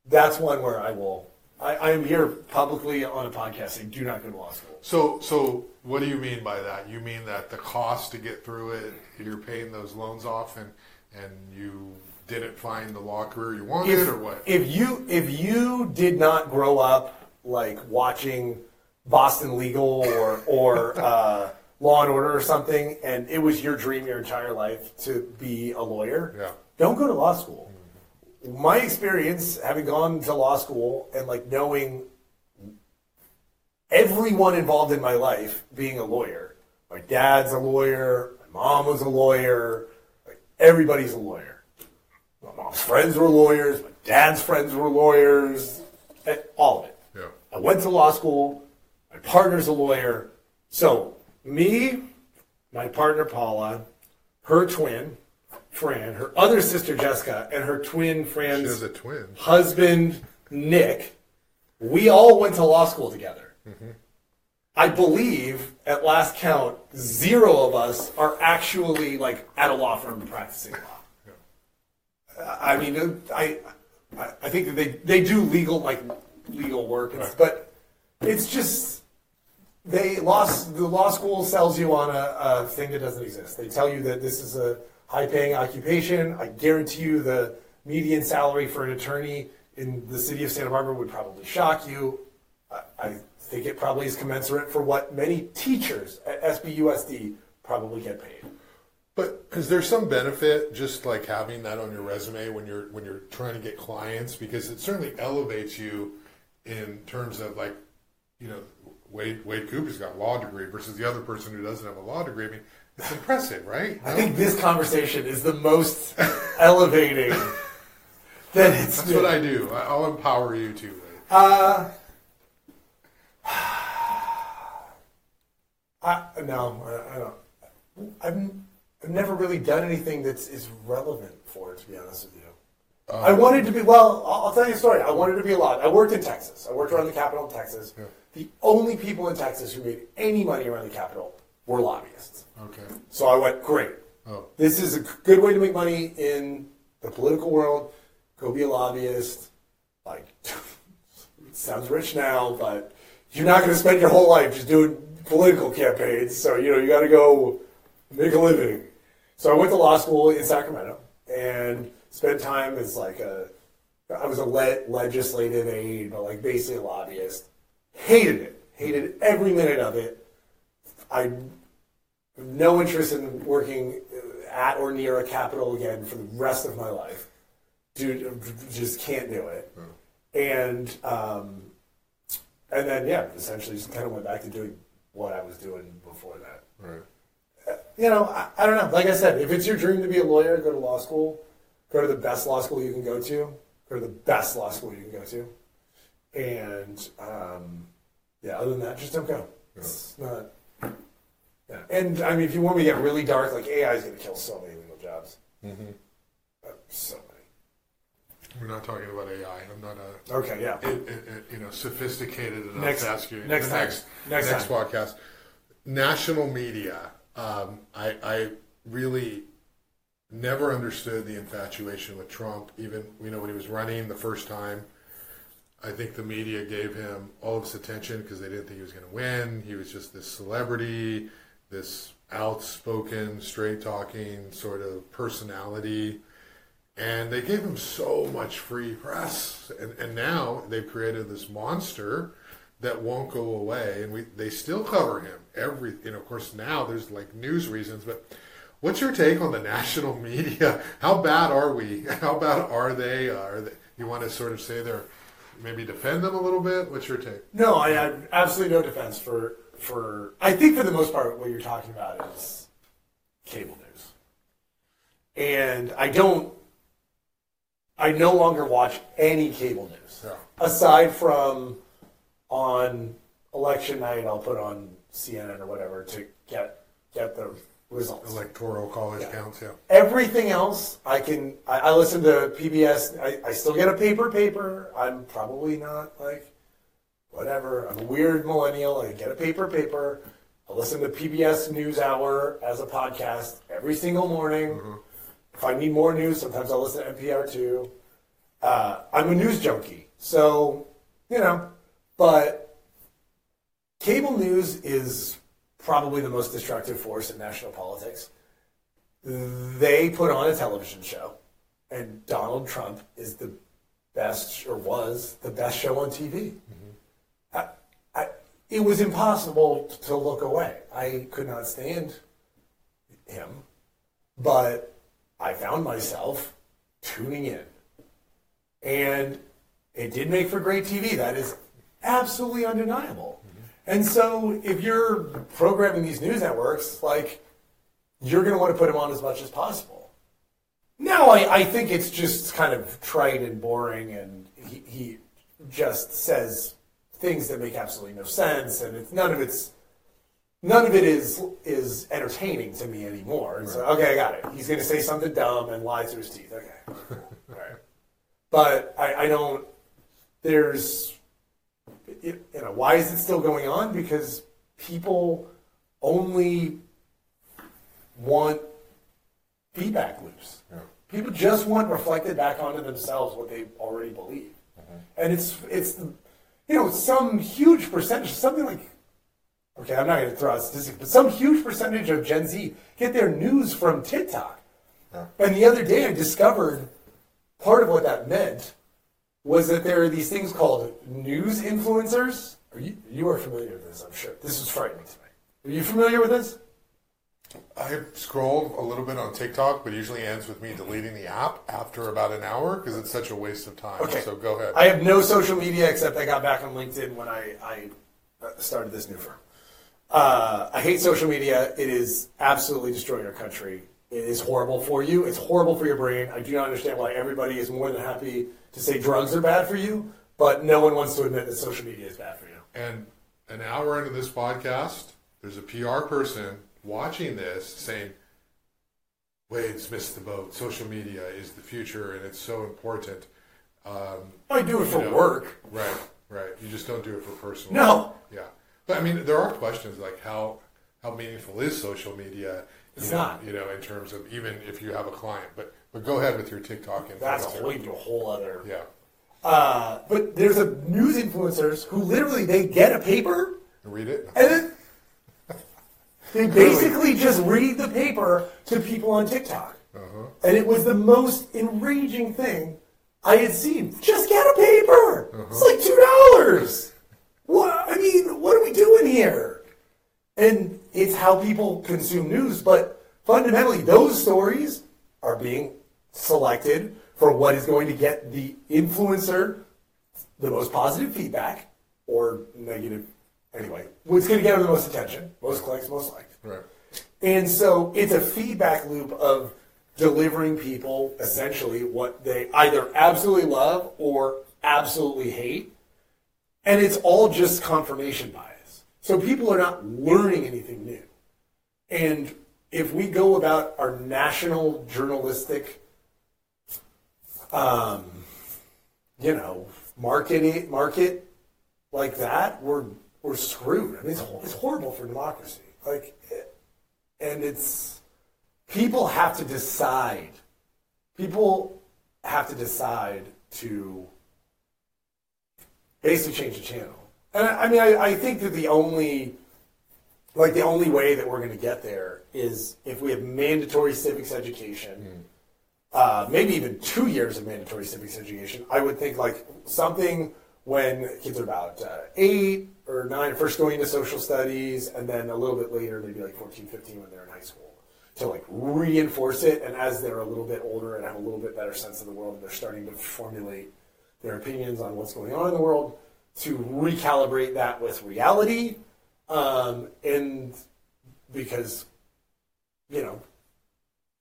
that's one where I will. I, I am here publicly on a podcast saying, "Do not go to law school." So, so what do you mean by that? You mean that the cost to get through it, you're paying those loans off, and and you didn't find the law career you wanted, if, or what? if you if you did not grow up like watching Boston Legal or or uh, Law and Order or something, and it was your dream your entire life to be a lawyer, Yeah. don't go to law school. My experience, having gone to law school and like knowing everyone involved in my life being a lawyer. My dad's a lawyer. My mom was a lawyer. Like everybody's a lawyer. My friends were lawyers. My dad's friends were lawyers. eh, All of it. yeah, I went to law school. My partner's a lawyer. So me, my partner Paula, her twin Fran, her other sister Jessica, and her twin she Fran's twin. husband Nick, we all went to law school together. I believe, at last count, zero of us are actually like at a law firm practicing law. I mean, I, I I think that they they do legal like legal work, and, but it's just they lost the law school sells you on a, a thing that doesn't exist. They tell you that this is a high paying occupation. I guarantee you the median salary for an attorney in the city of Santa Barbara would probably shock you. I, I think it probably is commensurate for what many teachers at SBUSD probably get paid. But is there some benefit just like having that on your resume when you're when you're trying to get clients? Because it certainly elevates you in terms of like, you know, Wade Wade Cowper's got a law degree versus the other person who doesn't have a law degree. I mean, it's impressive, right? I think this conversation is the most elevating that it's That's what I do. I'll empower you too. Wade. Uh, I, no, I, don't. I've, I've never really done anything that's is relevant for it, to be honest with you. Uh, I wanted to be, well, I'll, I'll tell you a story. I wanted to be a lot. I worked in Texas. I worked around the Capitol in Texas. The only people in Texas who made any money around the Capitol were lobbyists. Okay. So I went, great. Oh. This is a good way to make money in the political world, go be a lobbyist. Like, sounds rich now, but you're not going to spend your whole life just doing political campaigns. So, you know, you got to go make a living. So I went to law school in Sacramento and spent time as like a, I was a le- legislative aide, but like basically a lobbyist. Hated it. Hated every minute of it. I no interest in working at or near a capital again for the rest of my life. Dude, just can't do it. And um, and then yeah, essentially just kind of went back to doing what I was doing before that. Right. You know, I, I don't know. Like I said, if it's your dream to be a lawyer, go to law school. Go to the best law school you can go to. Go to the best law school you can go to. And um, yeah, other than that, just don't go. It's not. Yeah. And I mean, if you want me to get really dark, like AI is going to kill so many legal jobs. Uh, so many. We're not talking about AI. I'm not a Okay, yeah. it, it, it, you know sophisticated enough Next- to ask you next the time. next Next next, time. podcast. National media. Um, I I really never understood the infatuation with Trump. Even you know when he was running the first time, I think the media gave him all of his attention because they didn't think he was going to win. He was just this celebrity, this outspoken, straight talking sort of personality and they gave him so much free press and, and now they've created this monster that won't go away and we they still cover him every you know of course now there's like news reasons but what's your take on the national media how bad are we how bad are they are they, you want to sort of say they're maybe defend them a little bit what's your take No, I have absolutely no defense for for. I think for the most part, what you're talking about is cable news, and I don't. I no longer watch any cable news Yeah. aside from on election night. I'll put on CNN or whatever to get get the results. electoral college counts yeah Everything else, I can. I, I listen to PBS. I, I still get a paper paper. I'm probably not like whatever. I'm a weird millennial. I get a paper paper. I listen to PBS NewsHour as a podcast every single morning. If I need more news, sometimes I'll listen to NPR too. Uh, I'm a news junkie, so you know. But cable news is probably the most destructive force in national politics they put on a television show, and Donald Trump is the best, or was the best show on TV. Mm-hmm. I, I, it was impossible to look away. I could not stand him, but I found myself tuning in. And it did make for great TV. That is absolutely undeniable. And so if you're programming these news networks, like, you're going to want to put them on as much as possible. Now, I, I think it's just kind of trite and boring, and he, he just says things that make absolutely no sense, and it's none of it's none of it is is entertaining to me anymore. It's like, okay, I got it. He's going to say something dumb and lie through his teeth. Okay, all right. But I, I don't. There's, it, you know, why is it still going on? Because people only want feedback loops. People just want reflected back onto themselves what they already believe, mm-hmm. and it's it's you know some huge percentage, something like okay, I'm not going to throw out statistics, but some huge percentage of Gen Z get their news from TikTok. And the other day, I discovered part of what that meant was that there are these things called news influencers. Are you you are familiar with this? I'm sure this is frightening to me. Are you familiar with this? I scrolled a little bit on TikTok, but usually ends with me deleting the app after about an hour because it's such a waste of time. Okay. So go ahead. I have no social media except I got back on LinkedIn when I, I uh, started this new firm. Uh, I hate social media. It is absolutely destroying our country. It is horrible for you. It's horrible for your brain. I do not understand why everybody is more than happy to say drugs are bad for you, but no one wants to admit that social media is bad for you. And an hour into this podcast, there's a PR person watching this saying, Wade's missed the boat. Social media is the future and it's so important. Um, I do it for know, work. Right, right. You just don't do it for personal. No. Yeah. But I mean, there are questions like how how meaningful is social media? It's you know, not. You know, in terms of even if you have a client, but But go ahead with your TikTok. That's a whole, a whole other. Yeah. Uh, but there's a news influencers who literally they get a paper Read it. and then they basically just read the paper to people on TikTok. And it was the most enraging thing I had seen. Just get a paper. It's like two dollars. What I mean, what are we doing here? And it's how people consume news, but fundamentally those stories are being selected for what is going to get the influencer the most positive feedback or negative anyway. What's going to get them the most attention, most clicks, most likes. Right. And so it's a feedback loop of delivering people essentially what they either absolutely love or absolutely hate. And it's all just confirmation bias. So people are not learning anything new. And if we go about our national journalistic, um, you know, market market like that, we're we're screwed. I mean, it's, it's horrible for democracy. Like, and it's people have to decide. People have to decide to basically change the channel. And I, I mean, I, I think that the only, like, the only way that we're going to get there is if we have mandatory civics education. Uh, maybe even two years of mandatory civics education. I would think like something when kids are about uh, eight or nine, first going into social studies, and then a little bit later, maybe like 14, 15 when they're in high school, to like reinforce it. And as they're a little bit older and have a little bit better sense of the world, they're starting to formulate their opinions on what's going on in the world, to recalibrate that with reality. Um, and because, you know,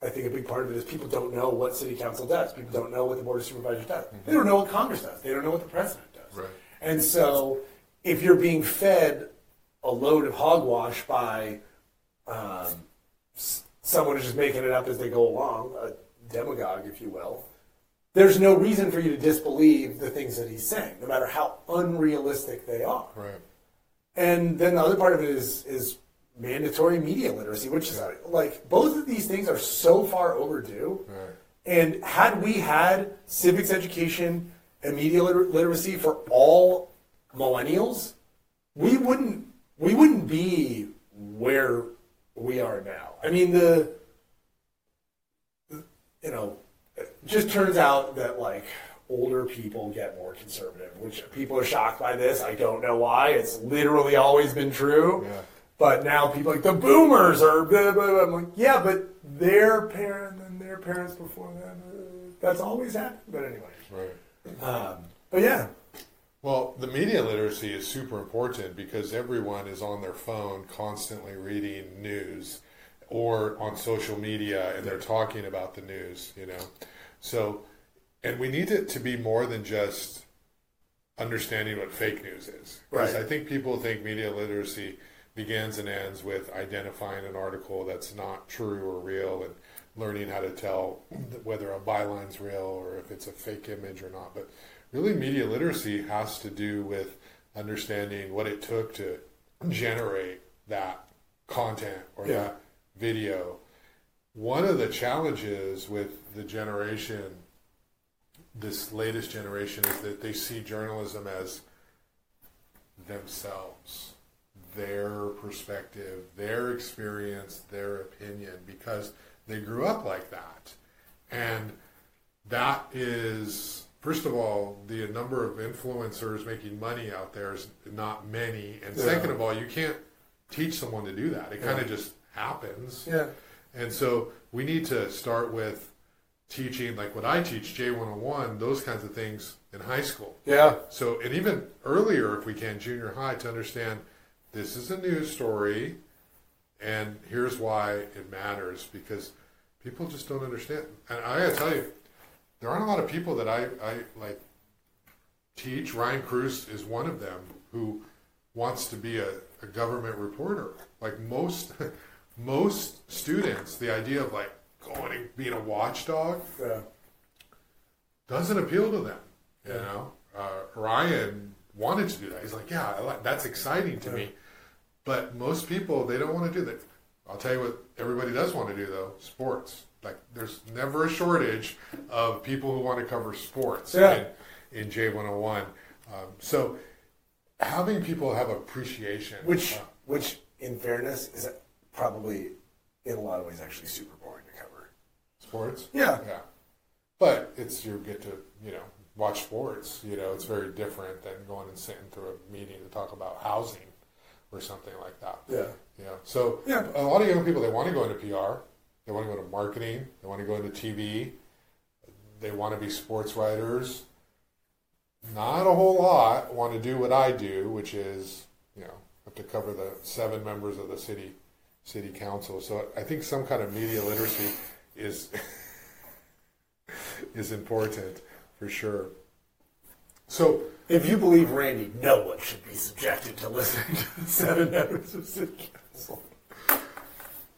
I think a big part of it is people don't know what city council does. People don't know what the board of supervisors does. They don't know what Congress does. They don't know what the president does. Right. And so, if you're being fed a load of hogwash by um, someone who's just making it up as they go along, a demagogue, if you will, there's no reason for you to disbelieve the things that he's saying, no matter how unrealistic they are. Right. And then the other part of it is is mandatory media literacy, which is like both of these things are so far overdue. Right. And had we had civics education and media liter- literacy for all millennials, we wouldn't we wouldn't be where we are now. I mean the you know it just turns out that like older people get more conservative, which people are shocked by this. I don't know why. It's literally always been true. Yeah. But now people are like the boomers are blah, blah, blah. I'm like, yeah, but their parent and their parents before them. uh, That's always happened. But anyway, Right. um, but yeah, Well, the media literacy is super important because everyone is on their phone constantly reading news or on social media and they're talking about the news, you know. So, and we need it to be more than just understanding what fake news is. Because Right. I think people think media literacy begins and ends with identifying an article that's not true or real and learning how to tell whether a byline's real or if it's a fake image or not. But really, media literacy has to do with understanding what it took to generate that content or Yeah. that video. One of the challenges with the generation, this latest generation, is that they see journalism as themselves, their perspective, their experience, their opinion, because they grew up like that. And that is, first of all, the number of influencers making money out there is not many. And Yeah. second of all, you can't teach someone to do that. It kind of just happens. yeah, And so we need to start with teaching, like what I teach, J101, those kinds of things in high school. yeah, So, and even earlier, if we can, junior high, to understand this is a news story, and here's why it matters because people just don't understand. And I gotta tell you, there aren't a lot of people that I, I like teach. Ryan Cruz is one of them who wants to be a, a government reporter. Like most most students, the idea of like going and being a watchdog yeah, doesn't appeal to them. You know, uh, Ryan wanted to do that. He's like, yeah, I like, that's exciting to me. But most people, they don't want to do that. I'll tell you what everybody does want to do though: sports. like there's never a shortage of people who want to cover sports Yeah. in, in J101. Um, so having people have appreciation, Which, uh, which, in fairness, is probably in a lot of ways actually super boring to cover. sports, Yeah. yeah, but it's you get to you know watch sports. You know, it's very different than going and sitting through a meeting to talk about housing or something like that. Yeah. You know, so Yeah. a lot of young people they want to go into PR, they want to go into marketing, they want to go into TV, they want to be sports writers. Not a whole lot want to do what I do, which is you know have to cover the seven members of the city city council. So I think some kind of media literacy is is important for sure. So If you believe Randy, no one should be subjected to listening to the seven members of city council.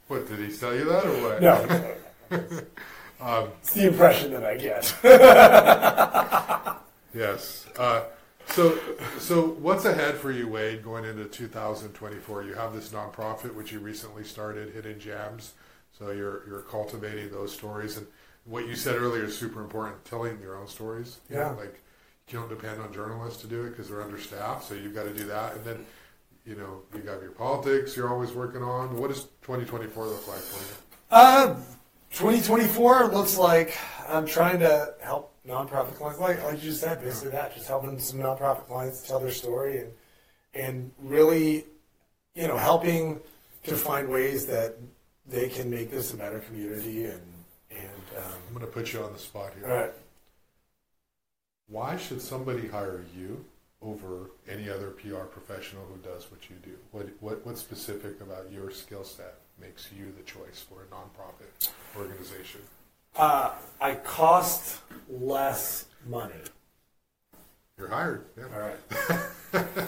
what did he tell you that or what? No. it's the impression that I get. Yes. Uh, so, so what's ahead for you, Wade, going into 2024? You have this nonprofit which you recently started, Hidden Gems. So you're you're cultivating those stories, and what you said earlier is super important. Telling your own stories. You know, Yeah. like you don't depend on journalists to do it because they're understaffed. So you've got to do that, and then you know you got your politics. You're always working on. What does 2024 look like for you? Uh, 2024 looks like I'm trying to help nonprofit clients, like like you just said, basically that, just helping some nonprofit clients tell their story and and really, you know, helping to find ways that they can make this a better community and and um, I'm going to put you on the spot here. all right. Why should somebody hire you over any other PR professional who does what you do? What what what's specific about your skill set makes you the choice for a nonprofit organization? Uh, I cost less money. You're hired. Yeah. All right.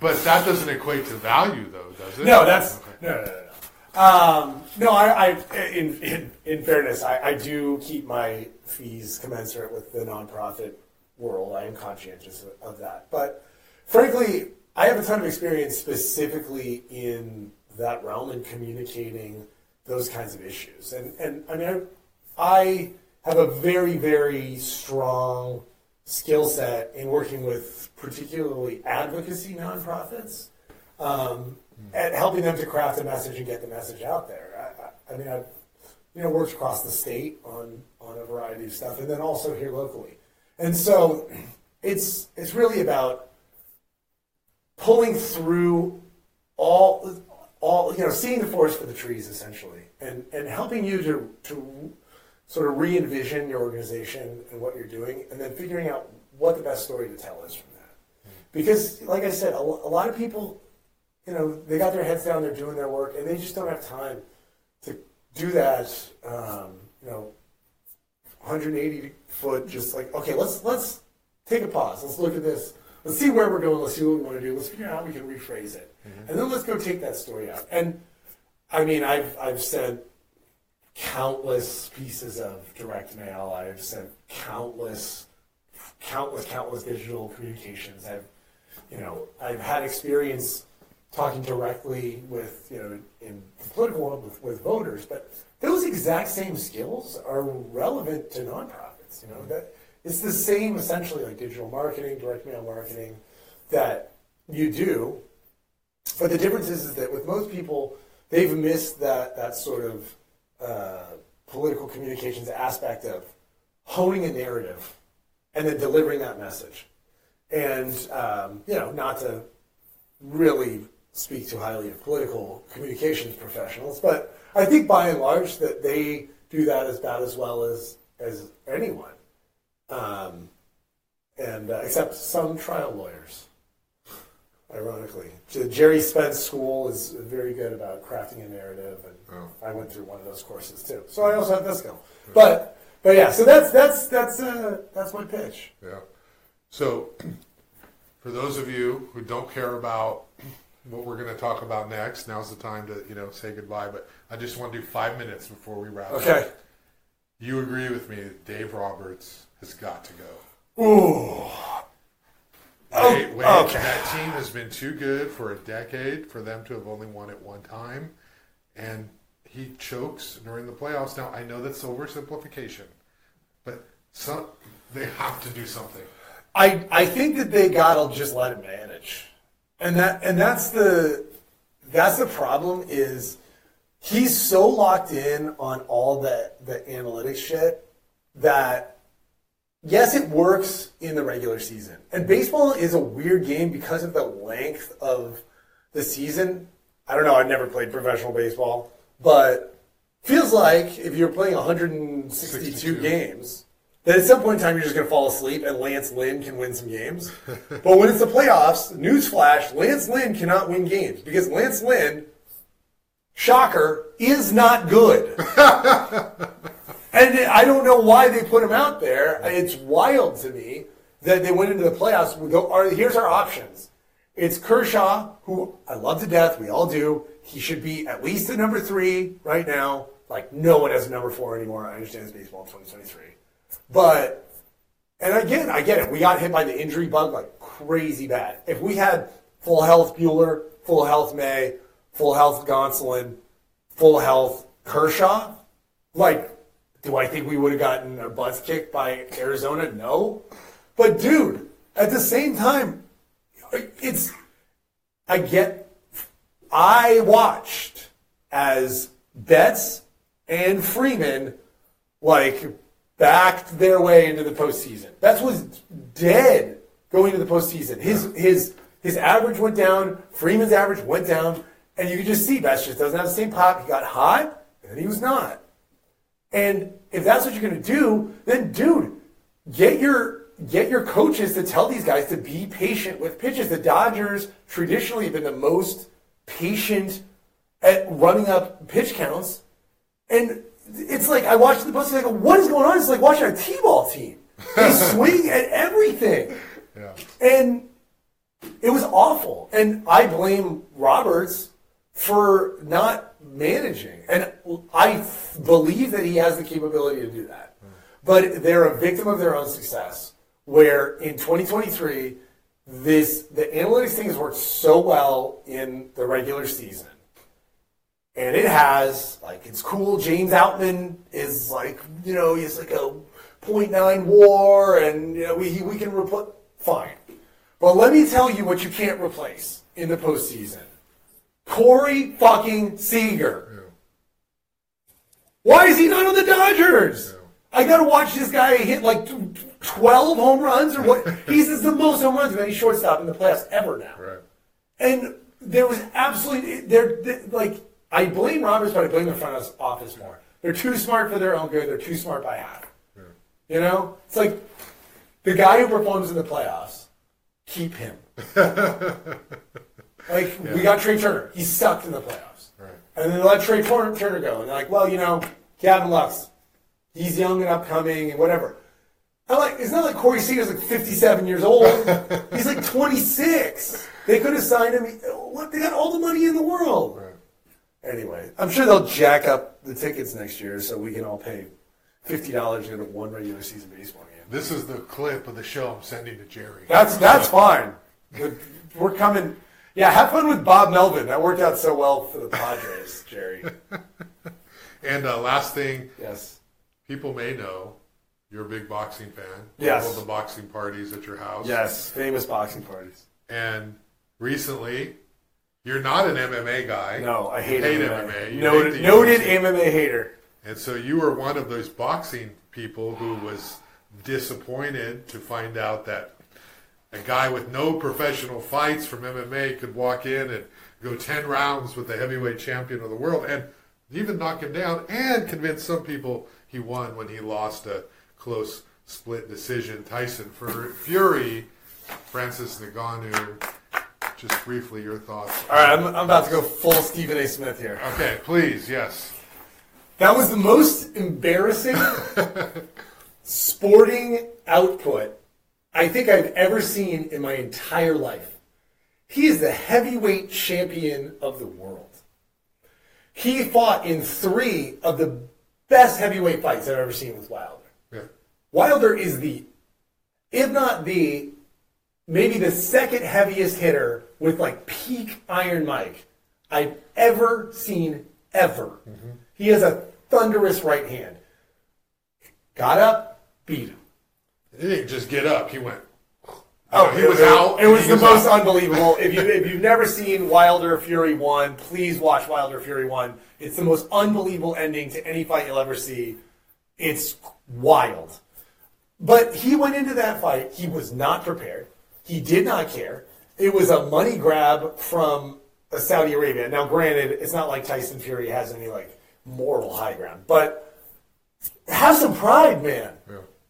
But that doesn't equate to value, though, does it? No, that's Okay. no, no, no, no. Um, no, I, I in, in in fairness, I, I do keep my fees commensurate with the nonprofit world. I am conscientious of, of that, but frankly, I have a ton of experience specifically in that realm and communicating those kinds of issues. And and I mean, I, have a very very strong skill set in working with particularly advocacy nonprofits um, and helping them to craft a message and get the message out there. I, I, I mean, I've you know worked across the state on on a variety of stuff, and then also here locally. And so it's it's really about pulling through all all you know, seeing the forest for the trees essentially, and and helping you to to sort of re-envision your organization and what you're doing, and then figuring out what the best story to tell is from that. Because, like I said, a, a lot of people, you know, they got their heads down, they're doing their work, and they just don't have time to do that. Um, you know, 180 foot, just like okay, let's let's take a pause. Let's look at this. Let's see where we're going. Let's see what we want to do. Let's figure out how we can rephrase it, mm-hmm. and then let's go take that story out. And I mean, I've I've sent countless pieces of direct mail. I've sent countless, countless, countless digital communications. I've, you know, I've had experience talking directly with, you know, in the political world with, with voters, but those exact same skills are relevant to nonprofits. You know, that it's the same essentially like digital marketing, direct mail marketing that you do. But the difference is, is that with most people, they've missed that that sort of uh, political communications aspect of honing a narrative and then delivering that message. And um, you know, not to really speak too highly of political communications professionals, but I think by and large that they do that as about as well as as anyone, um, and uh, except some trial lawyers. Ironically, Gerry Spence School is very good about crafting a narrative, and Oh. I went through one of those courses too. So I also have this skill. But but yeah, so that's that's that's uh, that's my pitch. Yeah. So, for those of you who don't care about what we're going to talk about next, now's the time to you know say goodbye. But I just want to do five minutes before we wrap. up. Okay. You agree with me? Dave Roberts has got to go. Ooh. Oh, Wait, wait, oh, okay. That team has been too good for a decade for them to have only won it one time, and he chokes during the playoffs. Now I know that's oversimplification, but some they have to do something. I I think that they gotta just let him manage, and that and that's the that's the problem is he's so locked in on all the the analytics shit that yes, it works in the regular season, and baseball is a weird game because of the length of the season. I don't know. I've never played professional baseball, but feels like if you're playing 162 62. games, then at some point in time you're just going to fall asleep and Lance Lynn can win some games. but when it's the playoffs, newsflash, Lance Lynn cannot win games because Lance Lynn, shocker, is not good. and I don't know why they put him out there. It's wild to me that they went into the playoffs. Here's our options. It's Kershaw, who I love to death. We all do. He should be at least the number three right now. Like no one has a number four anymore. I understand it's baseball in 2023, but and again, I get it. We got hit by the injury bug like crazy bad. If we had full health Buehler, full health May, full health Gonsolin, full health Kershaw, like, do I think we would have gotten our butts kicked by Arizona? No. But dude, at the same time, it's I get I watched as Betts and Freeman like backed their way into the postseason. Betts was dead going into the postseason. His his his average went down, Freeman's average went down, and you could just see Betts just doesn't have the same pop. He got hot, and then he was not. And if that's what you're gonna do, then dude, get your get your coaches to tell these guys to be patient with pitches. The Dodgers traditionally have been the most patient at running up pitch counts. And it's like I watched the bus I go, what is going on? It's like watching a T-ball team. They swing at everything. Yeah. And it was awful. And I blame Roberts for not managing. And I f- believe that he has the capability to do that. But they're a victim of their own success. Where in 2023, this the analytics thing has worked so well in the regular season. And it has, like, it's cool. James Outman is like, you know, he's like a 0.9 war, and, you know, we, we can replace. Fine. But let me tell you what you can't replace in the postseason Corey fucking Seager. Why is he not on the Dodgers? I gotta watch this guy hit like 12 home runs or what? He's the most home runs of any shortstop in the playoffs ever now. Right. And there was absolutely there like I blame Roberts, but I blame the front office more. They're too smart for their own good. They're too smart by half. You know, it's like the guy who performs in the playoffs. Keep him. like we got Trea Turner. He sucked in the playoffs. Right. And then they let Trea Turner, Turner go. And they're like, well, you know, Gavin Lux, he's young and upcoming and whatever. I'm like, it's not like Corey Seager's like 57 years old. he's like 26. They could have signed him. What? They got all the money in the world. Right. Anyway, I'm sure they'll jack up the tickets next year so we can all pay fifty dollars to go to one regular season baseball game. This is the clip of the show I'm sending to Jerry. That's that's fine. We're coming. Yeah, have fun with Bob Melvin. That worked out so well for the Padres, Jerry. And uh, last thing, Yes. people may know you're a big boxing fan. Yes. All the boxing parties at your house. Yes. Famous boxing parties. And recently, you're not an MMA guy. No, I hate, hate MMA. MMA. You Noted, hate noted UFC. MMA hater. And so you were one of those boxing people who was disappointed to find out that a guy with no professional fights from MMA could walk in and go 10 rounds with the heavyweight champion of the world and even knock him down and convince some people he won when he lost a close split decision. Tyson Fur- Fury, Francis Ngannou. Just briefly, your thoughts. All right, I'm, I'm about to go full Stephen A. Smith here. Okay, please, yes. That was the most embarrassing sporting output I think I've ever seen in my entire life. He is the heavyweight champion of the world. He fought in three of the best heavyweight fights I've ever seen with Wilder. Yeah. Wilder is the, if not the, maybe the second heaviest hitter with like peak Iron Mike I've ever seen ever. Mm-hmm. He has a thunderous right hand. Got up, beat him. He didn't just get up. He went. Oh, he was out. It was the most unbelievable. If you if you've never seen Wilder Fury one, please watch Wilder Fury one. It's the most unbelievable ending to any fight you'll ever see. It's wild. But he went into that fight. He was not prepared. He did not care. It was a money grab from uh, Saudi Arabia. Now, granted, it's not like Tyson Fury has any like moral high ground, but have some pride, man.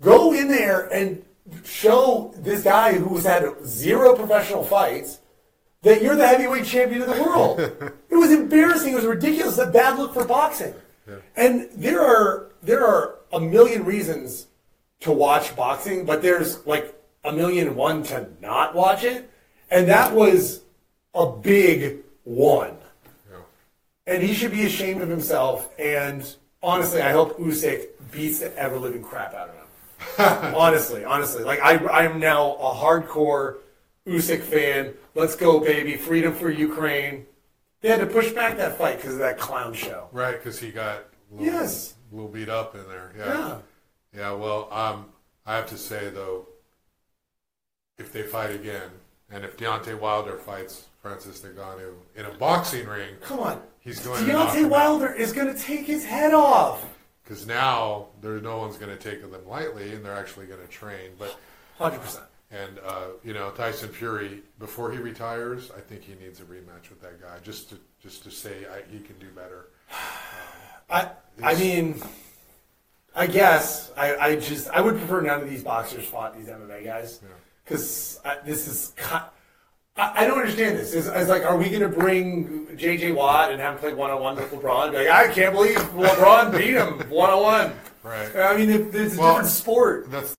Go in there and show this guy who's had zero professional fights that you're the heavyweight champion of the world. it was embarrassing. It was ridiculous. A bad look for boxing. And there are there are a million reasons to watch boxing, but there's like a million and one to not watch it, and that was a big one and he should be ashamed of himself. And honestly, I hope Usyk beats the ever living crap out of him. honestly, honestly, like I, I'm now a hardcore Usyk fan. Let's go, baby! Freedom for Ukraine. They had to push back that fight because of that clown show. Right, because he got a little, Yes. a little beat up in there. Yeah. Yeah. Yeah, well, um, I have to say though, if they fight again, and if Deontay Wilder fights Francis Ngannou in a boxing ring, Come on, he's going Deontay. Wilder is going to take his head off. Because now there's no one's going to take them lightly, and they're actually going to train. But Hundred percent. and uh, you know Tyson Fury before he retires, I think he needs a rematch with that guy just to just to say I, he can do better. I I mean, I guess I, I just I would prefer none of these boxers fought these MMA guys because this is ki- I, I don't understand this. It's, it's like, are we going to bring J.J. Watt and have him play one on one with LeBron? Be like, I can't believe LeBron beat him one on one. Right. I mean, it, it's a Well, different sport. That's